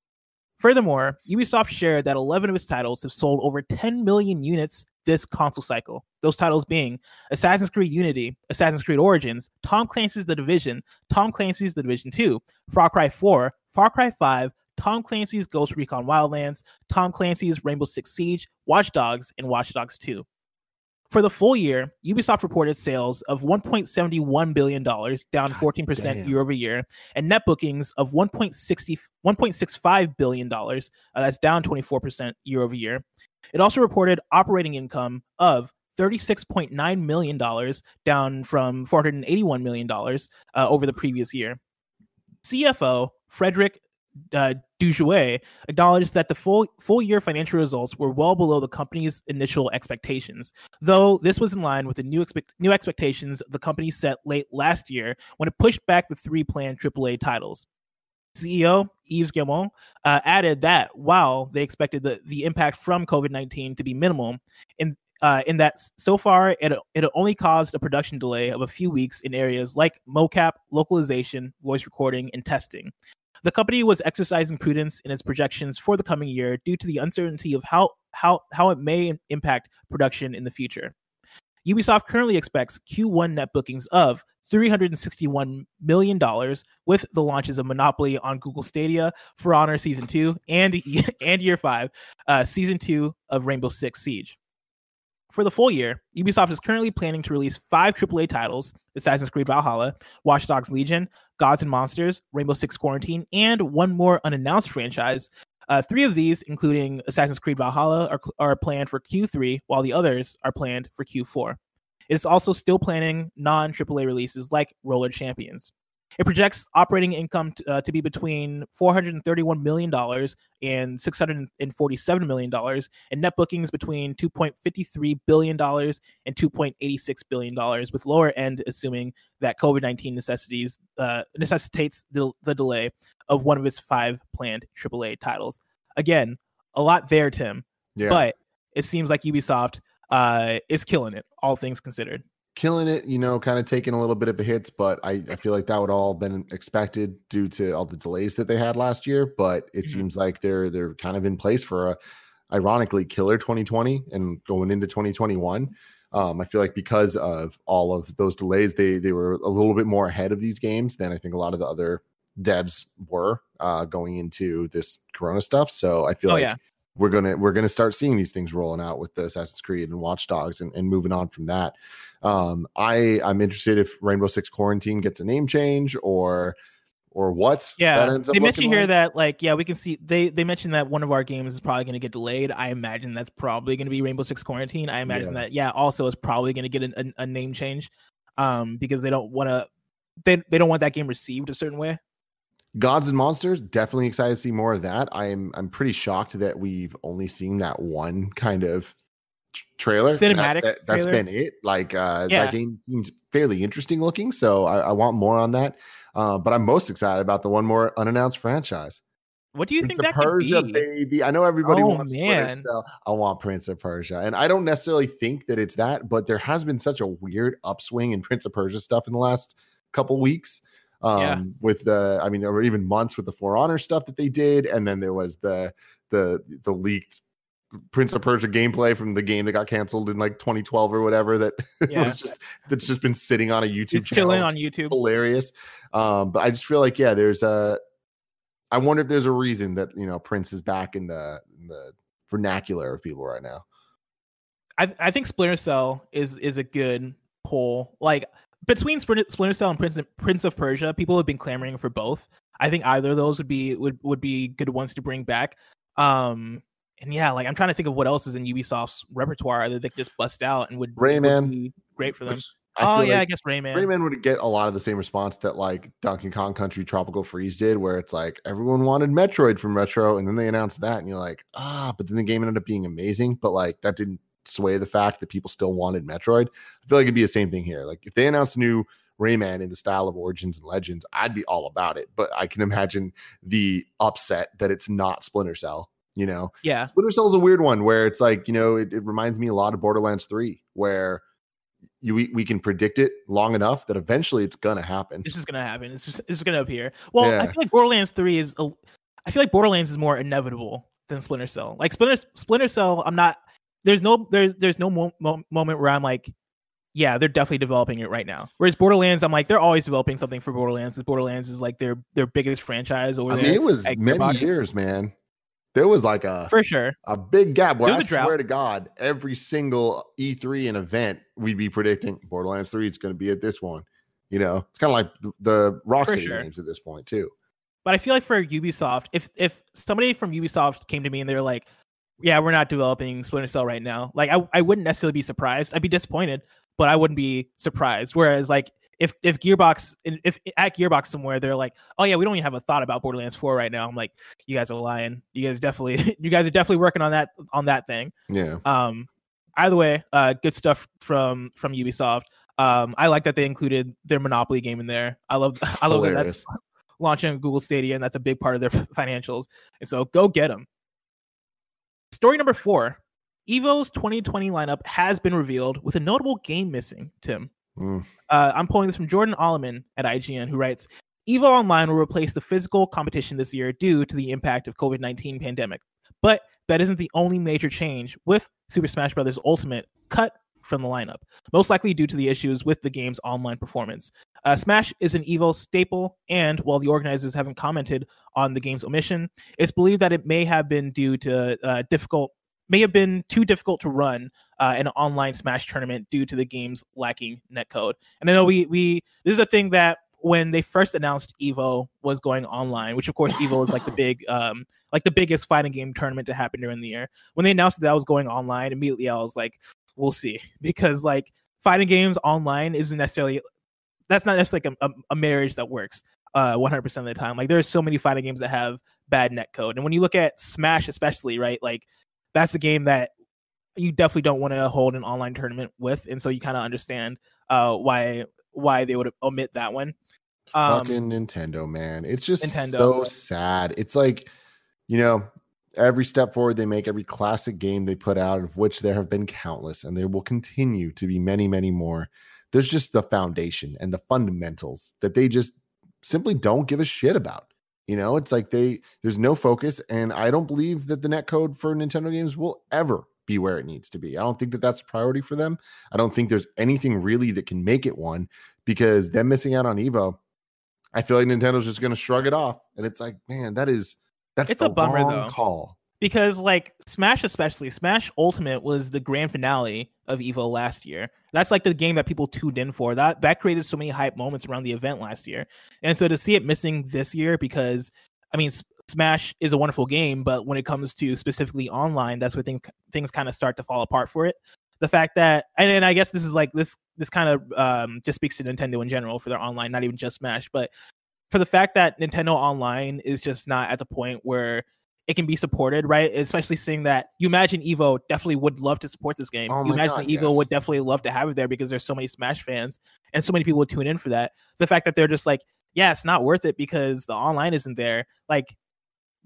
Furthermore, Ubisoft shared that 11 of its titles have sold over 10 million units this console cycle. Those titles being Assassin's Creed Unity, Assassin's Creed Origins, Tom Clancy's The Division, Tom Clancy's The Division 2, Far Cry 4, Far Cry 5, Tom Clancy's Ghost Recon Wildlands, Tom Clancy's Rainbow Six Siege, Watch Dogs, and Watch Dogs 2. For the full year, Ubisoft reported sales of $1.71 billion, down 14% damn. year over year, and net bookings of $1.60 $1.65 billion. Uh, that's down 24% year over year. It also reported operating income of $36.9 million, down from $481 million uh, over the previous year. CFO Frederick uh, Duguet acknowledged that the full full year financial results were well below the company's initial expectations, though this was in line with the new expect- new expectations the company set late last year when it pushed back the three planned AAA titles. CEO Yves Guillemot uh, added that while they expected the, the impact from COVID 19 to be minimal, in, uh, in that so far it, it only caused a production delay of a few weeks in areas like mocap, localization, voice recording, and testing. The company was exercising prudence in its projections for the coming year due to the uncertainty of how, how, how it may impact production in the future. Ubisoft currently expects Q1 net bookings of $361 million with the launches of Monopoly on Google Stadia, For Honor Season 2, and, [LAUGHS] and Year 5, uh, Season 2 of Rainbow Six Siege. For the full year, Ubisoft is currently planning to release five AAA titles Assassin's Creed Valhalla, Watch Dogs Legion, Gods and Monsters, Rainbow Six Quarantine, and one more unannounced franchise. Uh, three of these, including Assassin's Creed Valhalla, are, are planned for Q3, while the others are planned for Q4. It is also still planning non AAA releases like Roller Champions. It projects operating income t- uh, to be between $431 million and $647 million, and net bookings between $2.53 billion and $2.86 billion, with lower end assuming that COVID 19 necessities uh, necessitates the, the delay of one of its five planned AAA titles. Again, a lot there, Tim, Yeah. but it seems like Ubisoft uh, is killing it, all things considered. Killing it, you know, kind of taking a little bit of a hits, but I, I feel like that would all been expected due to all the delays that they had last year. But it Mhm. seems like they're they're kind of in place for a ironically killer 2020 and going into 2021. Um, I feel like because of all of those delays, they they were a little bit more ahead of these games than I think a lot of the other devs were uh, going into this Corona stuff. So I feel Oh, like yeah. We're gonna we're gonna start seeing these things rolling out with the Assassin's Creed and Watch Dogs and, and moving on from that. Um, I I'm interested if Rainbow Six Quarantine gets a name change or or what. that Yeah, ends up they mentioned here like. that like yeah, we can see they they mentioned that one of our games is probably going to get delayed. I imagine that's probably going to be Rainbow Six Quarantine. I imagine Yeah. that yeah, also is probably going to get a, a, a name change, um, because they don't want to they they don't want that game received a certain way. Gods and Monsters. Definitely excited to see more of that. I'm I'm pretty shocked that we've only seen that one kind of trailer Cinematic that, has been it like uh Yeah. that game seemed fairly interesting looking so I, I want more on that uh, but i'm most excited about the one more unannounced franchise What do you Prince think that Persia, could be? baby. I know everybody Oh, wants man. Cell. I want Prince of Persia, and I don't necessarily think that it's that, but there has been such a weird upswing in Prince of Persia stuff in the last couple weeks. Um, Yeah. with the, I mean, or even months with the For Honor stuff that they did, and then there was the the the leaked Prince of Persia gameplay from the game that got canceled in like 2012 or whatever. That [LAUGHS] Yeah. was just that's just been sitting on a YouTube Just channel chilling on YouTube. hilarious. Um, but I just feel like yeah, there's a. I wonder if there's a reason that you know Prince is back in the in the vernacular of people right now. I I think Splinter Cell is is a good pull. Like between Splinter, Cell and Prince Prince of Persia, people have been clamoring for both. I think either of those would be would would be good ones to bring back. Um and yeah, like I'm trying to think of what else is in Ubisoft's repertoire that they could just bust out and would, would Rayman, be great for them. Oh yeah, I guess Rayman. Rayman would get a lot of the same response that like Donkey Kong Country Tropical Freeze did, where it's like everyone wanted Metroid from Retro, and then they announced that, and you're like, ah, but then the game ended up being amazing, but like that didn't sway the fact that people still wanted Metroid. I feel like it'd be the same thing here. Like if they announced a new Rayman in the style of Origins and Legends, I'd be all about it. But I can imagine the upset that it's not Splinter Cell. You know, Yeah. Splinter Cell is a weird one where it's like, you know, it, it reminds me a lot of Borderlands 3, where you we, we can predict it long enough that eventually it's gonna happen. It's just gonna happen. It's just it's just gonna appear. Well, I feel like Borderlands Three is. A, I feel like Borderlands is more inevitable than Splinter Cell. Like Splinter Splinter Cell, I'm not. There's no there's there's no mo- mo- moment where I'm like, yeah, they're definitely developing it right now. Whereas Borderlands, I'm like, they're always developing something for Borderlands. Because Borderlands is like their their biggest franchise over I mean, it was many Gearbox. years, man. There was like a for sure. a big gap where I swear to God, every single E3 and event we'd be predicting Borderlands 3 is going to be at this one. You know, it's kind of like the, the Rocksteady sure. games at this point too. But I feel like for Ubisoft, if if somebody from Ubisoft came to me and they're like, "Yeah, we're not developing Splinter Cell right now," like I, I wouldn't necessarily be surprised. I'd be disappointed, but I wouldn't be surprised. Whereas like if if Gearbox if at Gearbox somewhere they're like, "Oh yeah, we don't even have a thought about Borderlands 4 right now," I'm like, "You guys are lying. You guys definitely [LAUGHS] you guys are definitely working on that on that thing." Yeah. Um, either way, uh, good stuff from from Ubisoft. Um, I like that they included their Monopoly game in there. I love [LAUGHS] I love that that's launching Google Stadia, and that's a big part of their [LAUGHS] financials. And so go get them. Story number four: Evo's 2020 lineup has been revealed with a notable game missing. Tim, Mm. uh, I'm pulling this from Jordan Oloman at IGN, who writes, "Evo Online will replace the physical competition this year due to the impact of COVID-19 pandemic, but that isn't the only major change. With Super Smash Bros. Ultimate cut from the lineup, most likely due to the issues with the game's online performance. Uh, Smash is an Evo staple, and while the organizers haven't commented on the game's omission, it's believed that it may have been due to uh, difficult." May have been too difficult to run uh, an online Smash tournament due to the game's lacking netcode. And I know we we this is a thing that when they first announced Evo was going online, which of course Evo is like the [LAUGHS] big um like the biggest fighting game tournament to happen during the year. When they announced that, that was going online, immediately I was like, we'll see [LAUGHS] because like fighting games online isn't necessarily that's not necessarily like a, a, marriage that works uh 100% of the time. Like there's so many fighting games that have bad net code And when you look at Smash especially, right? Like that's a game that you definitely don't want to hold an online tournament with and so you kind of understand uh why why they would omit that one. Um, Fucking Nintendo, man. It's just Nintendo. so sad. It's like, you know, every step forward they make, every classic game they put out, of which there have been countless, and there will continue to be many, many more. There's just the foundation and the fundamentals that they just simply don't give a shit about. You know, it's like they there's no focus, and I don't believe that the net code for Nintendo games will ever be where it needs to be. I don't think that that's a priority for them. I don't think there's anything really that can make it one because them missing out on Evo, I feel like Nintendo's just going to shrug it off, and it's like, man, that is that's It's a bummer, though. call. Because like Smash especially Smash Ultimate was the grand finale of Evo last year. That's like the game that people tuned in for. That that created so many hype moments around the event last year. And so to see it missing this year because I mean Smash is a wonderful game, but when it comes to specifically online, that's where things things kind of start to fall apart for it. The fact that and, and I guess this is like this this kind of um just speaks to Nintendo in general for their online, not even just Smash, but for the fact that Nintendo Online is just not at the point where it can be supported, right? Especially seeing that you imagine Evo definitely would love to support this game. Oh you imagine God, Evo yes. would definitely love to have it there because there's so many Smash fans and so many people would tune in for that. The fact that they're just like, yeah, it's not worth it because the online isn't there. Like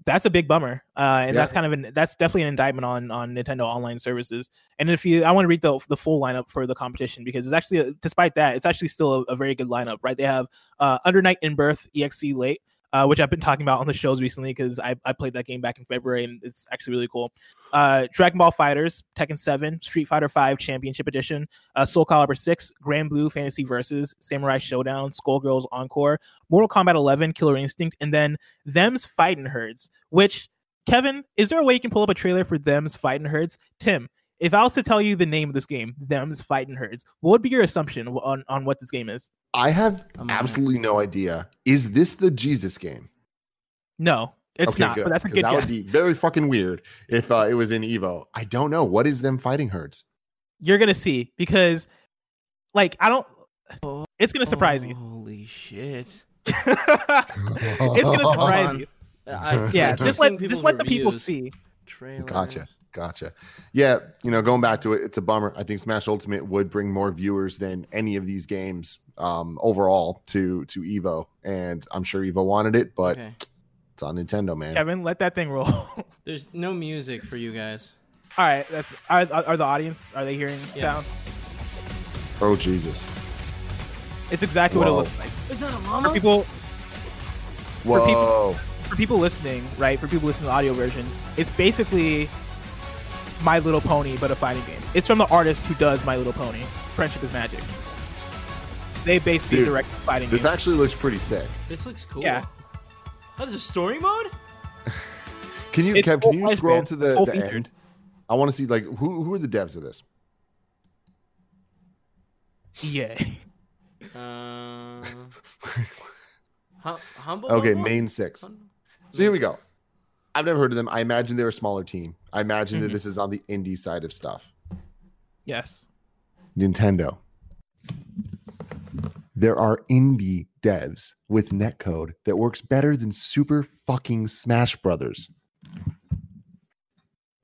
that's a big bummer. Uh, and Yeah. that's kind of an that's definitely an indictment on on Nintendo online services. And if you, I want to read the the full lineup for the competition because it's actually, despite that, it's actually still a, a very good lineup, right? They have uh, Under Night In-Birth Exe:Late, uh, which I've been talking about on the shows recently because I, I played that game back in February and it's actually really cool. Uh, Dragon Ball FighterZ, Tekken 7, Street Fighter 5 Championship Edition, uh, Soul Calibur 6, Granblue Fantasy Versus, Samurai Shodown, Skullgirls Encore, Mortal Kombat 11, Killer Instinct, and then Them's Fighting Herds, which, Kevin, is there a way you can pull up a trailer for Them's Fighting Herds? Tim, if I was to tell you the name of this game, Them's Fighting Herds, what would be your assumption on, on what this game is? I have I'm on it. absolutely no idea. Is this the Jesus game? No, it's Okay, not, good, but that's a good that guess. would be very fucking weird if uh, it was in Evo. I don't know. What is them fighting herds? You're gonna see because, like, I don't. It's gonna surprise you. Holy shit. [LAUGHS] it's gonna surprise on. [LAUGHS] you. I, Yeah, just let just let the people see. Trailers. Gotcha. Gotcha. Yeah, you know, going back to it, it's a bummer. I think Smash Ultimate would bring more viewers than any of these games um, overall to to Evo, and I'm sure Evo wanted it, but Okay. it's on Nintendo, man. Kevin, let that thing roll. [LAUGHS] There's no music for you guys. All right, that's are, are the audience are they hearing Yeah. sound? Oh Jesus! It's exactly what it looks like. Is that a For llama? people, Whoa! people- for people listening, right? For people listening to the audio version, it's basically My Little Pony, but a fighting game. It's from the artist who does My Little Pony. Friendship is Magic. They basically Dude, direct the fighting This game. actually looks pretty sick. This looks cool. Yeah. Oh, there's a story mode? [LAUGHS] Can you It's Kev, can you scroll man. to the, the end? I want to see like who who are the devs of this? yeah. [LAUGHS] Uh, [LAUGHS] hum- humble. Okay, Bumble? Mane6. Hum- So here we go. I've never heard of them. I imagine they're a smaller team. I imagine that Mhm. this is on the indie side of stuff. Yes. Nintendo. There are indie devs with netcode that works better than Super fucking Smash Brothers.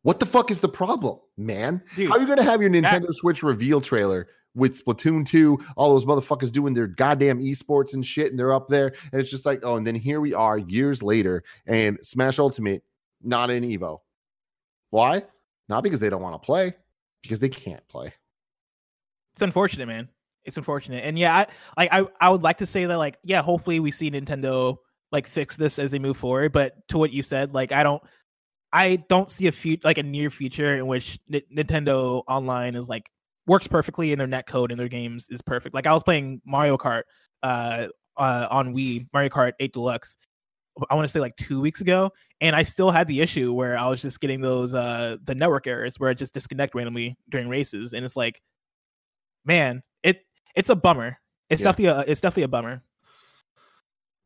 What the fuck is the problem, man? Dude, How are you going to have your that- Nintendo Switch reveal trailer with Splatoon 2, all those motherfuckers doing their goddamn esports and shit, and they're up there, and it's just like, oh, and then here we are years later, and Smash Ultimate not in Evo. Why? Not because they don't want to play, because they can't play. it's unfortunate, man. It's unfortunate, and yeah, I like I I would like to say that like yeah, hopefully we see Nintendo like fix this as they move forward. But to what you said, like I don't, I don't see a future like a near future in which N- Nintendo Online is like works perfectly in their net code in their games is perfect. Like I was playing Mario Kart uh, uh on Wii, Mario Kart 8 Deluxe. I want to say like two weeks ago, and I still had the issue where I was just getting those uh the network errors where I just disconnect randomly during races, and it's like, man, it it's a bummer. It's Yeah. definitely a it's definitely a bummer.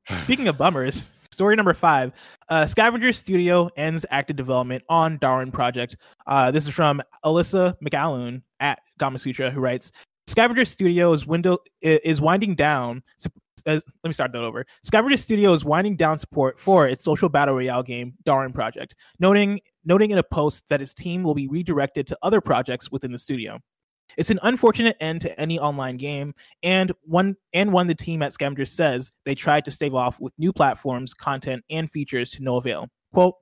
[SIGHS] Speaking of bummers, story number five: uh, Scavenger Studio ends active development on Darwin Project. Uh, this is from Alissa McAloon at Gamasutra, who writes: Scavenger Studio is window is winding down. Uh, let me start that over. Scavenger Studio is winding down support for its social battle royale game Darwin Project, noting noting in a post that its team will be redirected to other projects within the studio. It's an unfortunate end to any online game, and one and one the team at Scavenger says they tried to stave off with new platforms, content, and features to no avail. Quote,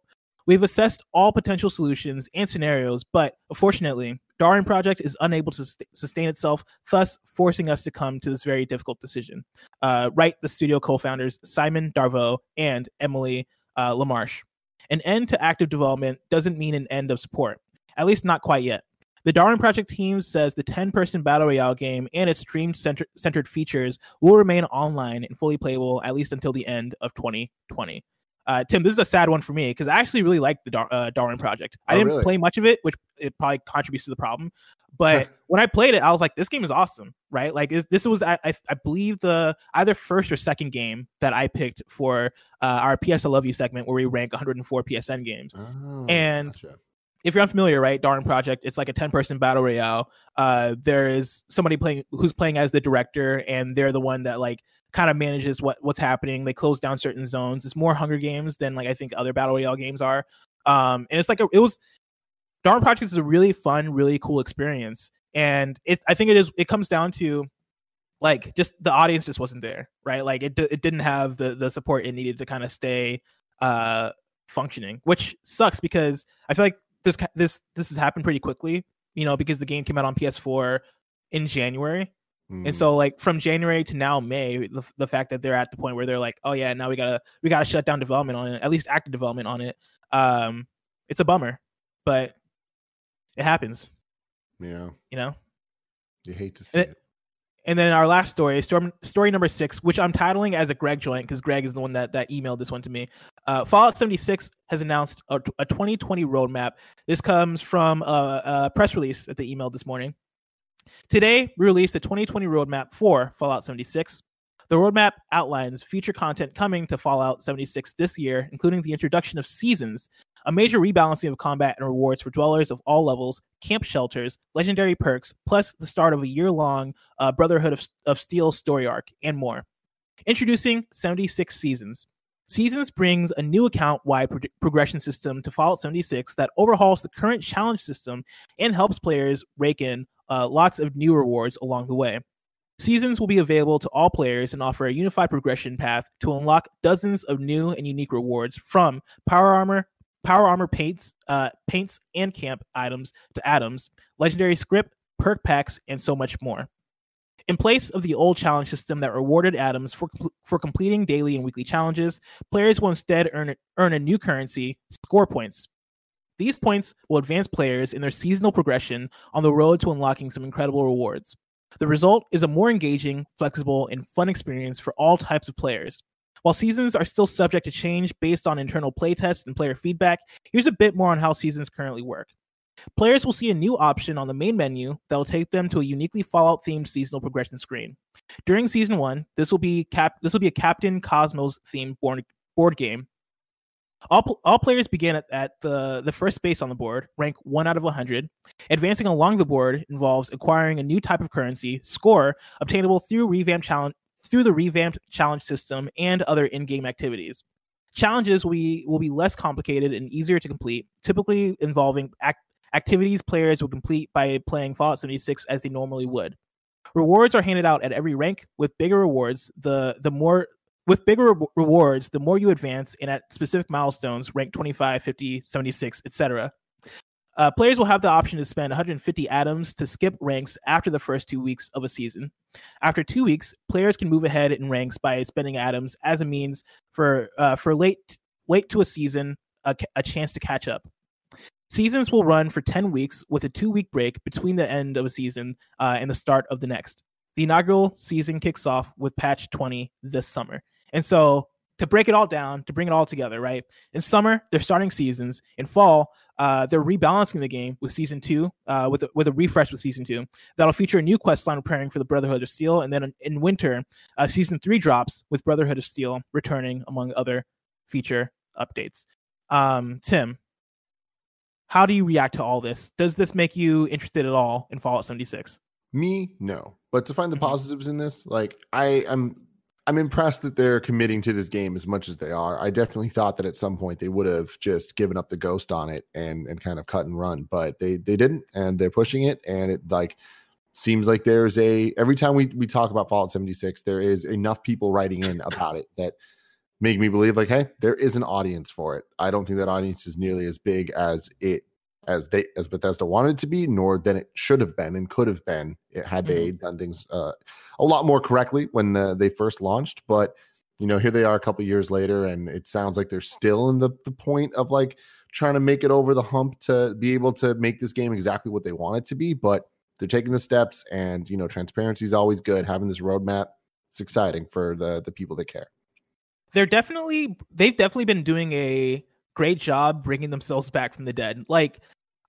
We've assessed all potential solutions and scenarios, but unfortunately, Darwin Project is unable to sus- sustain itself, thus forcing us to come to this very difficult decision. Uh, write the studio co-founders Simon Darveau and Emily uh, Lamarche. An end to active development doesn't mean an end of support, at least not quite yet. The Darwin Project team says the 10 person Battle Royale game and its stream center- centered features will remain online and fully playable at least until the end of 2020. Uh, Tim, this is a sad one for me because I actually really like the Dar- uh, Darwin Project. I Oh, didn't really? play much of it, which it probably contributes to the problem. But when I played it, I was like, this game is awesome, right? Like this, this was, I, I, I believe, the either first or second game that I picked for uh, our PS I Love You segment where we rank 104 PSN games Oh, And- gotcha. If you're unfamiliar, right, Darwin Project, it's like a 10 person battle royale. Uh, there is somebody playing who's playing as the director, and they're the one that like kind of manages what what's happening. They close down certain zones. It's more Hunger Games than like I think other battle royale games are. Um, and it's like a, it was Darwin Project is a really fun, really cool experience, and it I think it is it comes down to like just the audience just wasn't there, right? Like it it didn't have the the support it needed to kind of stay uh functioning, which sucks because I feel like this this this has happened pretty quickly, you know, because the game came out on PS4 in January. Mm. And so like from January to now May, the, the fact that they're at the point where they're like, "Oh yeah, now we got to we got to shut down development on it, at least active development on it." Um it's a bummer, but it happens, yeah, you know. you hate to see it- it. And then our last story, story, story number six, which I'm titling as a Greg joint because Greg is the one that, that emailed this one to me. Uh, Fallout 76 has announced a, a 2020 roadmap. This comes from a, a press release that they emailed this morning. Today, we released the 2020 roadmap for Fallout 76. The roadmap outlines future content coming to Fallout 76 this year, including the introduction of seasons, a major rebalancing of combat and rewards for dwellers of all levels, camp shelters, legendary perks, plus the start of a year long uh, Brotherhood of, of Steel story arc, and more. Introducing 76 Seasons. Seasons brings a new account wide pro- progression system to Fallout 76 that overhauls the current challenge system and helps players rake in uh, lots of new rewards along the way. Seasons will be available to all players and offer a unified progression path to unlock dozens of new and unique rewards from power armor, power armor paints, uh, paints and camp items to atoms, legendary scrip, perk packs, and so much more. In place of the old challenge system that rewarded atoms for, for completing daily and weekly challenges, players will instead earn, earn a new currency, score points. These points will advance players in their seasonal progression on the road to unlocking some incredible rewards. The result is a more engaging, flexible, and fun experience for all types of players. While seasons are still subject to change based on internal playtests and player feedback, here's a bit more on how seasons currently work. Players will see a new option on the main menu that will take them to a uniquely Fallout themed seasonal progression screen. During season one, this will be cap this will be a Captain Cosmos themed board, board game. All, all players begin at, at the, the first space on the board, rank 1 out of 100. Advancing along the board involves acquiring a new type of currency, score, obtainable through revamped challenge through the revamped challenge system and other in-game activities. Challenges will be, will be less complicated and easier to complete, typically involving act- activities players will complete by playing Fallout 76 as they normally would. Rewards are handed out at every rank with bigger rewards. The the more with bigger re- rewards, the more you advance and at specific milestones, rank 25, 50, 76, etc. Uh, players will have the option to spend 150 atoms to skip ranks after the first two weeks of a season. After two weeks, players can move ahead in ranks by spending atoms as a means for uh, for late late to a season a, a chance to catch up. Seasons will run for 10 weeks with a two week break between the end of a season uh, and the start of the next. The inaugural season kicks off with patch 20 this summer. And so, to break it all down, to bring it all together, right? In summer, they're starting seasons. In fall, uh, they're rebalancing the game with season two, uh, with, a, with a refresh with season two. That'll feature a new quest line preparing for the Brotherhood of Steel. And then in, in winter, uh, season three drops with Brotherhood of Steel returning, among other feature updates. Um, Tim, how do you react to all this? Does this make you interested at all in Fallout 76? Me, no. But to find the Mhm. positives in this, like I am I'm impressed that they're committing to this game as much as they are. I definitely thought that at some point they would have just given up the ghost on it and and kind of cut and run, but they they didn't and they're pushing it and it like seems like there's a every time we we talk about Fallout 76 there is enough people writing in about it that make me believe like hey there is an audience for it. I don't think that audience is nearly as big as it as they as Bethesda wanted it to be, nor than it should have been and could have been it, had they done things uh, a lot more correctly when uh, they first launched. But you know, here they are a couple years later, and it sounds like they're still in the the point of like trying to make it over the hump to be able to make this game exactly what they want it to be. But they're taking the steps, and you know, transparency is always good. Having this roadmap, it's exciting for the the people that care. They're definitely they've definitely been doing a great job bringing themselves back from the dead. Like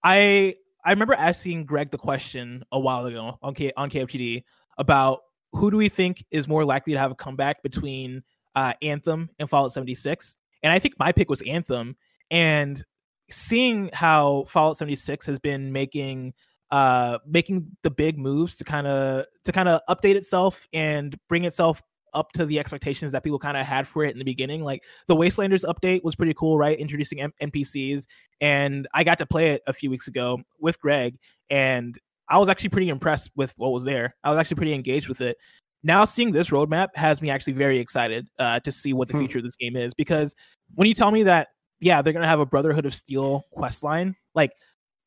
I I remember asking Greg the question a while ago on K, on KFGD about who do we think is more likely to have a comeback between uh, Anthem and Fallout 76, and I think my pick was Anthem. And seeing how Fallout 76 has been making uh making the big moves to kind of to kind of update itself and bring itself up to the expectations that people kind of had for it in the beginning. Like the Wastelanders update was pretty cool, right? Introducing M- NPCs, and I got to play it a few weeks ago with Greg, and I was actually pretty impressed with what was there. I was actually pretty engaged with it. Now seeing this roadmap has me actually very excited uh, to see what the Hmm. future of this game is because when you tell me that, yeah, they're gonna have a Brotherhood of Steel quest line, like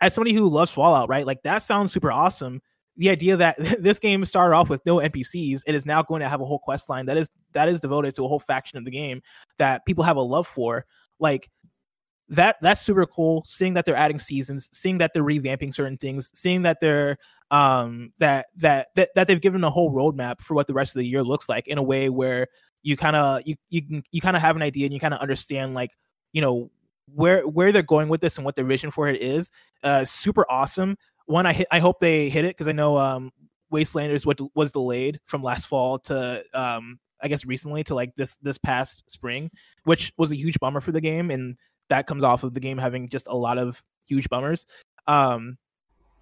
as somebody who loves Fallout, right? Like that sounds super awesome the idea that [LAUGHS] this game started off with no NPCs, it is now going to have a whole quest line that is that is devoted to a whole faction of the game that people have a love for. Like that that's super cool. Seeing that they're adding seasons, seeing that they're revamping certain things, seeing that they're um that that that, that they've given a whole roadmap for what the rest of the year looks like in a way where you kind of you you can you kind of have an idea and you kind of understand like you know where where they're going with this and what their vision for it is. Uh, super awesome one I hit, I hope they hit it because I know um Wastelanders what was delayed from last fall to um I guess recently to like this this past spring, which was a huge bummer for the game, and that comes off of the game having just a lot of huge bummers. Um,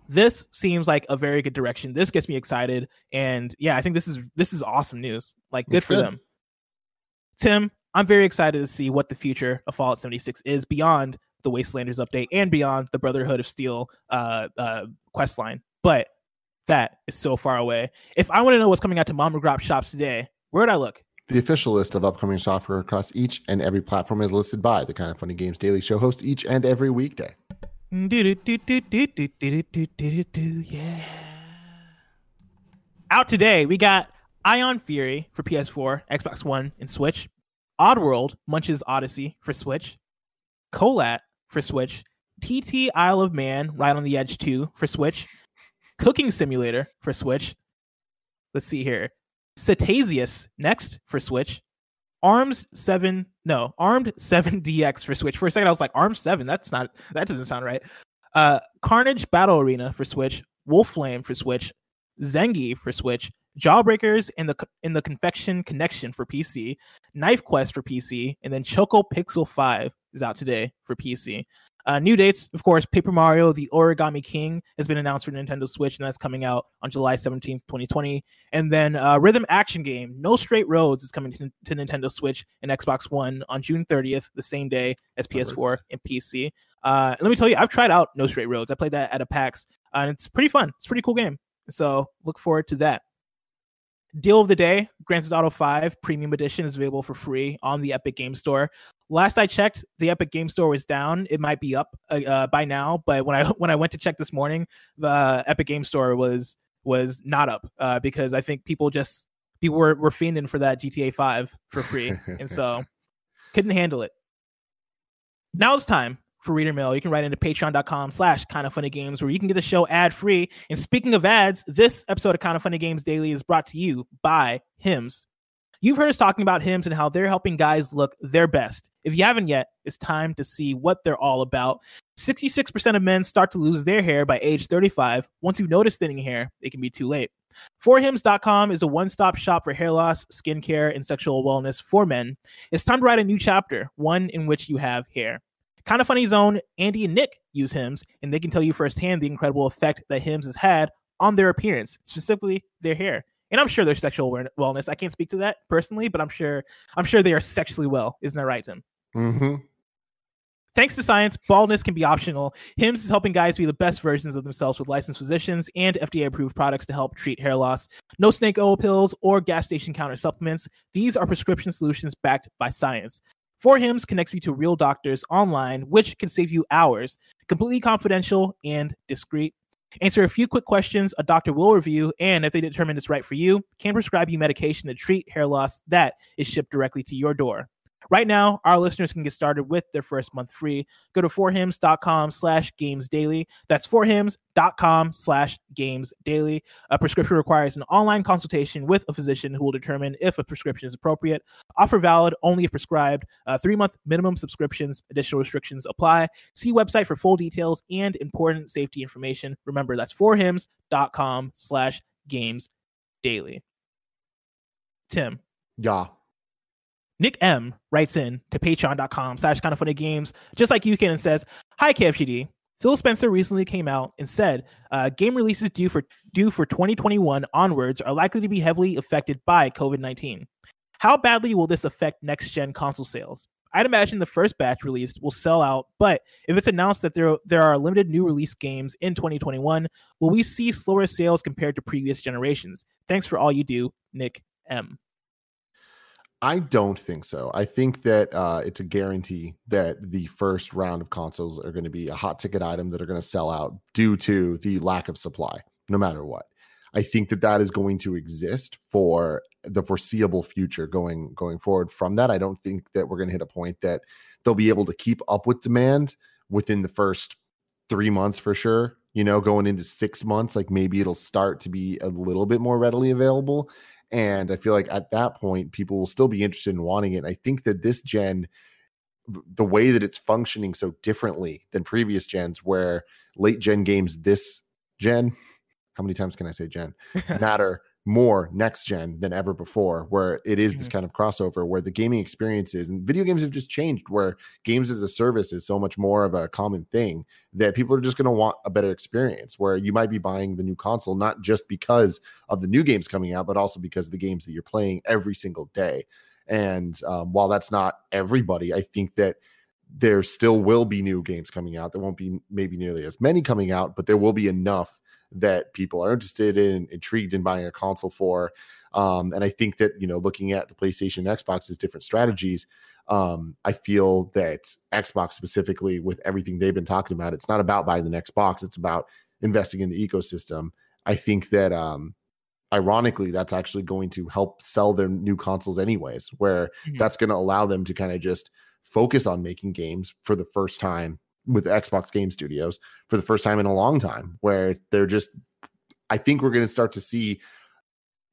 this seems like a very good direction. This gets me excited, and yeah, I think this is this is awesome news. Like, good It's for good. them. Tim, I'm very excited to see what the future of Fallout 76 is beyond the Wastelanders update, and beyond the Brotherhood of Steel uh, uh, quest line. But that is so far away. If I want to know what's coming out to Mom Grop shops today, where would I look? The official list of upcoming software across each and every platform is listed by the Kind of Funny Games Daily Show host each and every weekday. Yeah. Out today, we got Ion Fury for PS4, Xbox One, and Switch. Oddworld, Munch's Odyssey for Switch. Colat, for Switch. TT Isle of Man Right on the Edge 2 for Switch. Cooking Simulator for Switch. Let's see here. Cetasius next for Switch. Arms 7, no, Armed 7DX [LAUGHS] for Switch. For a second, I was like, Arms 7, that's not, that doesn't sound right. Uh, Carnage Battle Arena for Switch. Wolf Flame for Switch. Zenge for Switch. Jawbreakers in the in the Confection Connection for PC, Knife Quest for PC, and then Choco Pixel 5 is out today for PC. Uh, new dates, of course, Paper Mario: The Origami King has been announced for Nintendo Switch, and that's coming out on July 17th, 2020. And then uh, Rhythm Action Game No Straight Roads is coming to, to, Nintendo Switch and Xbox One on June 30th, the same day as PS4 and PC. Uh, let me tell you, I've tried out No Straight Roads. I played that at a PAX, and it's pretty fun. It's a pretty cool game. So look forward to that. Deal of the day Grand Theft Auto 5 Premium Edition is available for free on the Epic Game Store. Last I checked, the Epic Game Store was down. It might be up uh, uh, by now, but when I [LAUGHS] when I went to check this morning, the Epic Game Store was was not up uh, because I think people just people were were fiending for that GTA 5 for free, and so [LAUGHS] couldn't handle it. Now it's time for reader mail, you can write into patreon.com slash kind of funny games where you can get the show ad free. And speaking of ads, this episode of Kind of Funny Games Daily is brought to you by Hims. You've heard us talking about Hims and how they're helping guys look their best. If you haven't yet, it's time to see what they're all about. 66% of men start to lose their hair by age 35. Once you've noticed thinning hair, it can be too late. Forhims.com is a one stop shop for hair loss, skincare, and sexual wellness for men. It's time to write a new chapter, one in which you have hair. Kind of Funny Zone, Andy and Nick use Hims, and they can tell you firsthand the incredible effect that Hims has had on their appearance, specifically their hair. And I'm sure their sexual wellness. I can't speak to that personally, but I'm sure I'm sure they are sexually well. Isn't that right, Tim? Mm-hmm. Thanks to science, baldness can be optional. Hims is helping guys be the best versions of themselves with licensed physicians and FDA approved products to help treat hair loss. No snake oil pills or gas station counter supplements. These are prescription solutions backed by science. For Hims connects you to real doctors online, which can save you hours, completely confidential and discreet. Answer a few quick questions a doctor will review, and if they determine it's right for you, can prescribe you medication to treat hair loss that is shipped directly to your door. Right now, our listeners can get started with their first month free. Go to forhims.com slash games daily. That's forhims.com slash games daily. A prescription requires an online consultation with a physician who will determine if a prescription is appropriate. Offer valid only if prescribed. Uh, three month minimum subscriptions. Additional restrictions apply. See website for full details and important safety information. Remember, that's forhims.com slash games daily. Tim. Yeah. Nick M writes in to patreon.com slash kind of funny games, just like you can, and says, Hi, KFGD. Phil Spencer recently came out and said uh, game releases due for due for 2021 onwards are likely to be heavily affected by COVID 19. How badly will this affect next gen console sales? I'd imagine the first batch released will sell out, but if it's announced that there there are limited new release games in 2021, will we see slower sales compared to previous generations? Thanks for all you do, Nick M. I don't think so. I think that uh, it's a guarantee that the first round of consoles are going to be a hot ticket item that are going to sell out due to the lack of supply, no matter what. I think that that is going to exist for the foreseeable future going going forward. From that, I don't think that we're going to hit a point that they'll be able to keep up with demand within the first three months for sure. You know, going into six months, like maybe it'll start to be a little bit more readily available. And I feel like at that point, people will still be interested in wanting it. I think that this gen, the way that it's functioning so differently than previous gens, where late gen games this gen, how many times can I say gen, [LAUGHS] matter more next gen than ever before, where it is this mm-hmm. kind of crossover where the gaming experience is, and video games have just changed, where games as a service is so much more of a common thing that people are just going to want a better experience. Where you might be buying the new console not just because of the new games coming out, but also because of the games that you're playing every single day. And um, while that's not everybody, I think that there still will be new games coming out. There won't be maybe nearly as many coming out, but there will be enough that people are interested in, intrigued in buying a console for. Um, and I think that you know, looking at the PlayStation and Xbox's different strategies, um, I feel that Xbox specifically, with everything they've been talking about, it's not about buying the next box; it's about investing in the ecosystem. I think that um, ironically that's actually going to help sell their new consoles anyways where Mhm. that's going to allow them to kind of just focus on making games for the first time with Xbox Game Studios for the first time in a long time where they're just I think we're going to start to see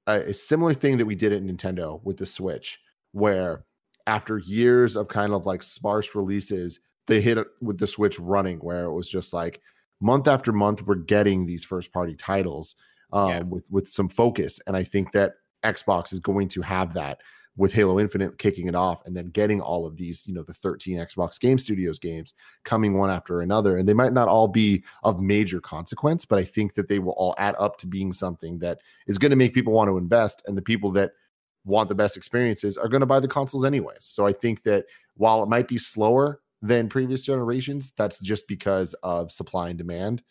a, a similar thing that we did at Nintendo with the Switch where after years of kind of like sparse releases they hit it with the Switch running where it was just like month after month we're getting these first party titles um, Yeah. with with some focus and I think that Xbox is going to have that with Halo Infinite kicking it off and then getting all of these, you know, the 13 Xbox Game Studios games coming one after another. And they might not all be of major consequence, but I think that they will all add up to being something that is going to make people want to invest. And the people that want the best experiences are going to buy the consoles anyways. So I think that while it might be slower than previous generations, that's just because of supply and demand.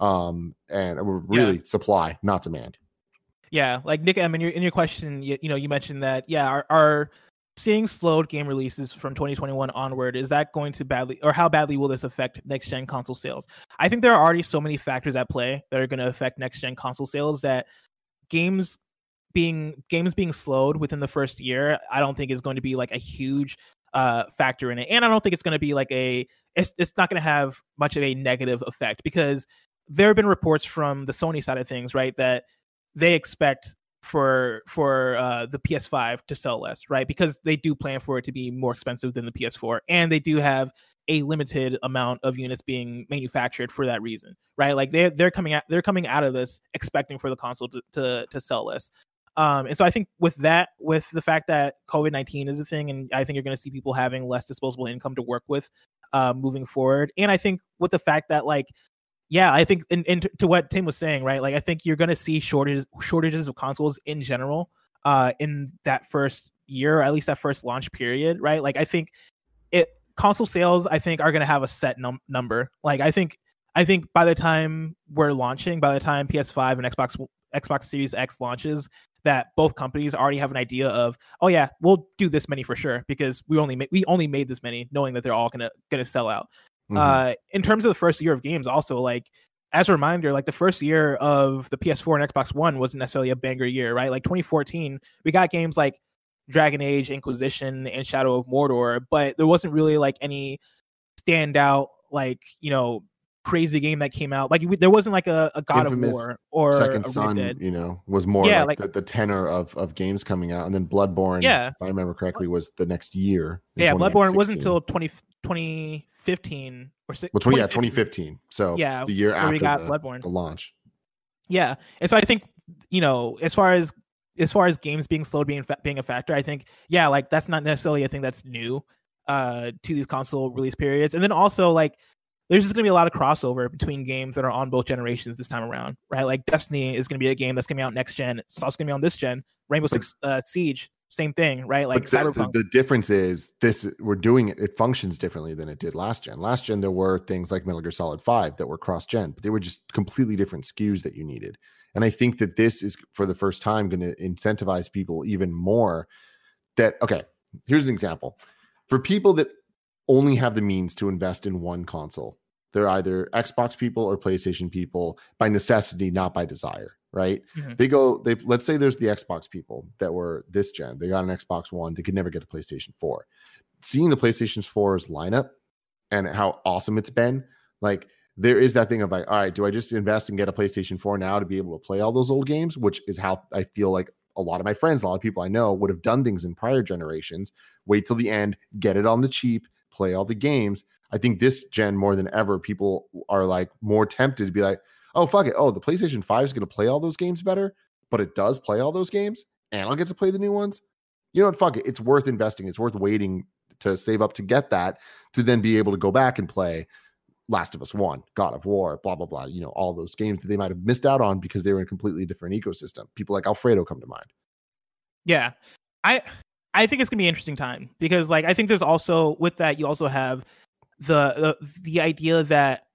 Um, and really supply, not demand. Yeah, like Nick M, in your in your question, you, you know, you mentioned that yeah, are, are seeing slowed game releases from 2021 onward is that going to badly or how badly will this affect next gen console sales? I think there are already so many factors at play that are going to affect next gen console sales that games being games being slowed within the first year, I don't think is going to be like a huge uh factor in it. And I don't think it's going to be like a it's it's not going to have much of a negative effect because there have been reports from the Sony side of things, right, that they expect for for uh, the PS5 to sell less, right? Because they do plan for it to be more expensive than the PS4, and they do have a limited amount of units being manufactured for that reason, right? Like they they're coming out they're coming out of this expecting for the console to to, to sell less. Um, and so I think with that, with the fact that COVID nineteen is a thing, and I think you're going to see people having less disposable income to work with, uh, moving forward. And I think with the fact that like yeah, I think and, to what Tim was saying, right? Like I think you're gonna see shortages shortages of consoles in general uh in that first year, or at least that first launch period, right? Like I think it console sales I think are gonna have a set num- number. Like I think I think by the time we're launching, by the time PS5 and Xbox Xbox Series X launches, that both companies already have an idea of, oh yeah, we'll do this many for sure because we only ma- we only made this many, knowing that they're all gonna gonna sell out. Mhm. Uh, in terms of the first year of games, also like as a reminder, like the first year of the PS4 and Xbox One wasn't necessarily a banger year, right? Like 2014, we got games like Dragon Age, Inquisition, and Shadow of Mordor, but there wasn't really like any standout, like you know, crazy game that came out. Like we- there wasn't like a, a God Infamous of War or Second Son, you know, was more Yeah, like, like- the, the tenor of of games coming out, and then Bloodborne, Yeah. if I remember correctly, was the next year. Yeah, Bloodborne wasn't until 20, 2015 or well, 20, yeah, 2015. 2015. So Yeah, the year after we got the, Bloodborne. the launch. Yeah, and so I think you know, as far as as far as games being slowed being fa- being a factor, I think yeah, like that's not necessarily a thing that's new uh to these console release periods. And then also like there's just gonna be a lot of crossover between games that are on both generations this time around, right? Like Destiny is gonna be a game that's gonna be out next gen. It's also gonna be on this gen. Rainbow Six uh, Siege, same thing, right? Like this- the, Cyberpunk. the difference is this we're doing it it functions differently than it did last gen last gen there were things like metal gear solid 5 that were cross gen but they were just completely different SKUs that you needed and i think that this is for the first time going to incentivize people even more that okay here's an example for people that only have the means to invest in one console. They're either xbox people or playstation people by necessity not by desire right? Mhm. they go they let's say there's the xbox people that were this gen. They got an xbox one they could never get a playstation 4 seeing the playstation 4's lineup and how awesome it's been like there is that thing of like all right do i just invest and get a playstation 4 now to be able to play all those old games? Which is how i feel like a lot of my friends a lot of people i know would have done things in prior generations wait till the end get it on the cheap play all the games i think this gen more than ever people are like more tempted to be like oh fuck it. Oh the playstation 5 is going to play all those games better but it does play all those games and i'll get to play the new ones. You know what? Fuck it. It's worth investing. It's worth waiting to save up to get that to then be able to go back and play last of us 1 god of war blah blah blah you know all those games that they might have missed out on because they were in a completely different ecosystem. People like alfredo come to mind. Yeah. I I think it's gonna be an interesting time because like I think there's also with that you also have the the, the idea that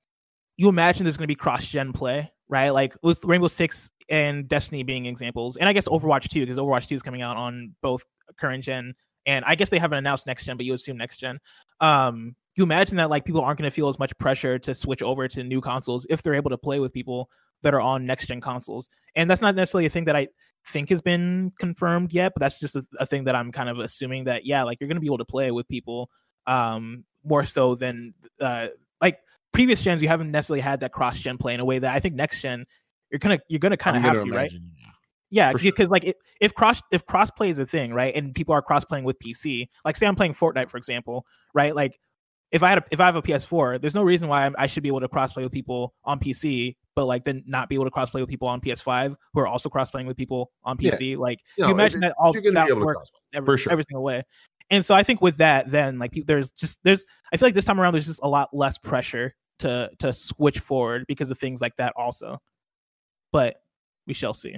you imagine there's gonna be cross gen play, right? Like with Rainbow Six and Destiny being examples, and I guess Overwatch 2, because Overwatch 2 is coming out on both current gen and I guess they haven't announced next gen, but you assume next gen. Um you imagine that like people aren't gonna feel as much pressure to switch over to new consoles if they're able to play with people that are on next gen consoles. And that's not necessarily a thing that I think has been confirmed yet, but that's just a, a thing that I'm kind of assuming that yeah, like you're gonna be able to play with people um more so than uh like previous gens you haven't necessarily had that cross gen play in a way that I think next gen you're gonna you're gonna kind of have to, right? imagine, yeah. Yeah, For sure. because like if, if cross if cross play is a thing, right, and people are cross playing with PC, like say I'm playing Fortnite for example, right? Like if I had a, if I have a PS4, there's no reason why I'm, I should be able to cross play with people on PC, but like then not be able to cross play with people on PS5 who are also cross playing with people on Yeah. PC. Like You you, imagine it- that all that works every, sure. every single way. And so I think with that, then like there's just there's I feel like this time around there's just a lot less pressure to to switch forward because of things like that also. But we shall see.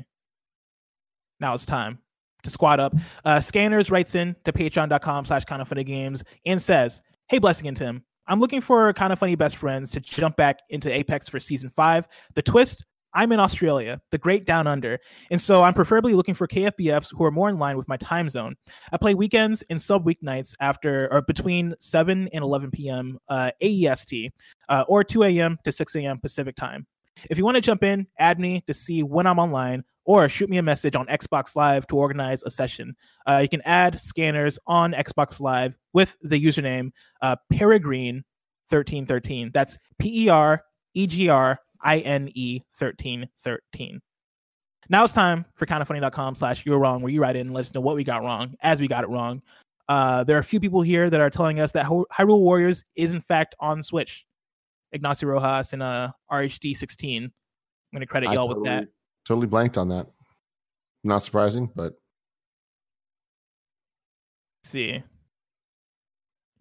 Now it's time to squad up. Uh, Scannerz writes in to patreon.com slash kind of funny games and says, Hey, Blessing and Tim, I'm looking for kind of funny best friends to jump back into Apex for season five. The twist, I'm in Australia, the great down under. And so I'm preferably looking for KFBFs who are more in line with my time zone. I play weekends and sub weeknights after or between 7 and 11 p.m. Uh, AEST uh, or 2 a.m. to 6 a.m. Pacific time. If you want to jump in, add me to see when I'm online or shoot me a message on Xbox Live to organize a session. Uh, you can add Scannerz on Xbox Live with the username uh, Peregrine1313. That's P E R E G R I N E 1313. Now it's time for kindafunny.com slash you're wrong, where you write in and let us know what we got wrong as we got it wrong. Uh, there are a few people here that are telling us that Hy- Hyrule Warriors is in fact on Switch. Ignacio Rojas and uh, RHD16. I'm going to credit y'all totally, with that. Totally blanked on that. Not surprising, but Let's see.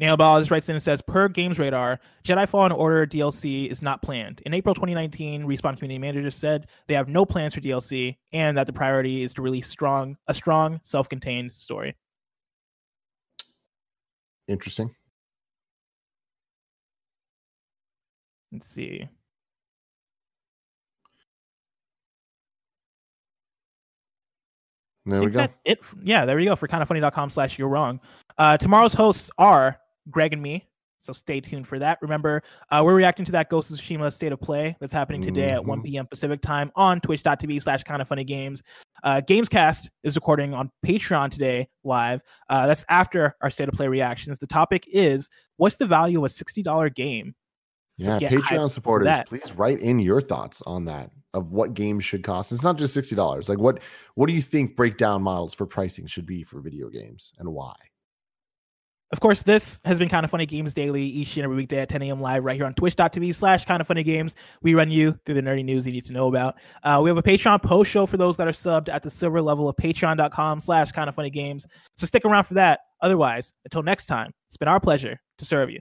Nailball just writes in and says, per Games Radar, Jedi Fallen Order DLC is not planned. In April 2019, Respawn community manager said they have no plans for DLC and that the priority is to release strong a strong, self-contained story. interesting. Let's see. There we go. That's it. Yeah, there we go for kindafunny.com slash you're wrong. Uh, tomorrow's hosts are Greg and me. So stay tuned for that. Remember, uh, we're reacting to that Ghost of Tsushima state of play that's happening today at 1 Mhm. p.m. Pacific time on twitch.tv slash kind of funny games. Uh, Gamescast is recording on Patreon today live. Uh, that's after our state of play reactions. The topic is what's the value of a $60 game? So yeah, Patreon supporters, that. please write in your thoughts on that of what games should cost. It's not just sixty dollars. Like what what do you think breakdown models for pricing should be for video games and why? Of course, this has been Kind of Funny Games Daily each and every weekday at 10 a.m. live right here on twitch.tv slash kind of funny games. We run you through the nerdy news you need to know about. Uh, we have a Patreon post show for those that are subbed at the silver level of patreon.com slash kind of funny games. So stick around for that. Otherwise, until next time, it's been our pleasure to serve you.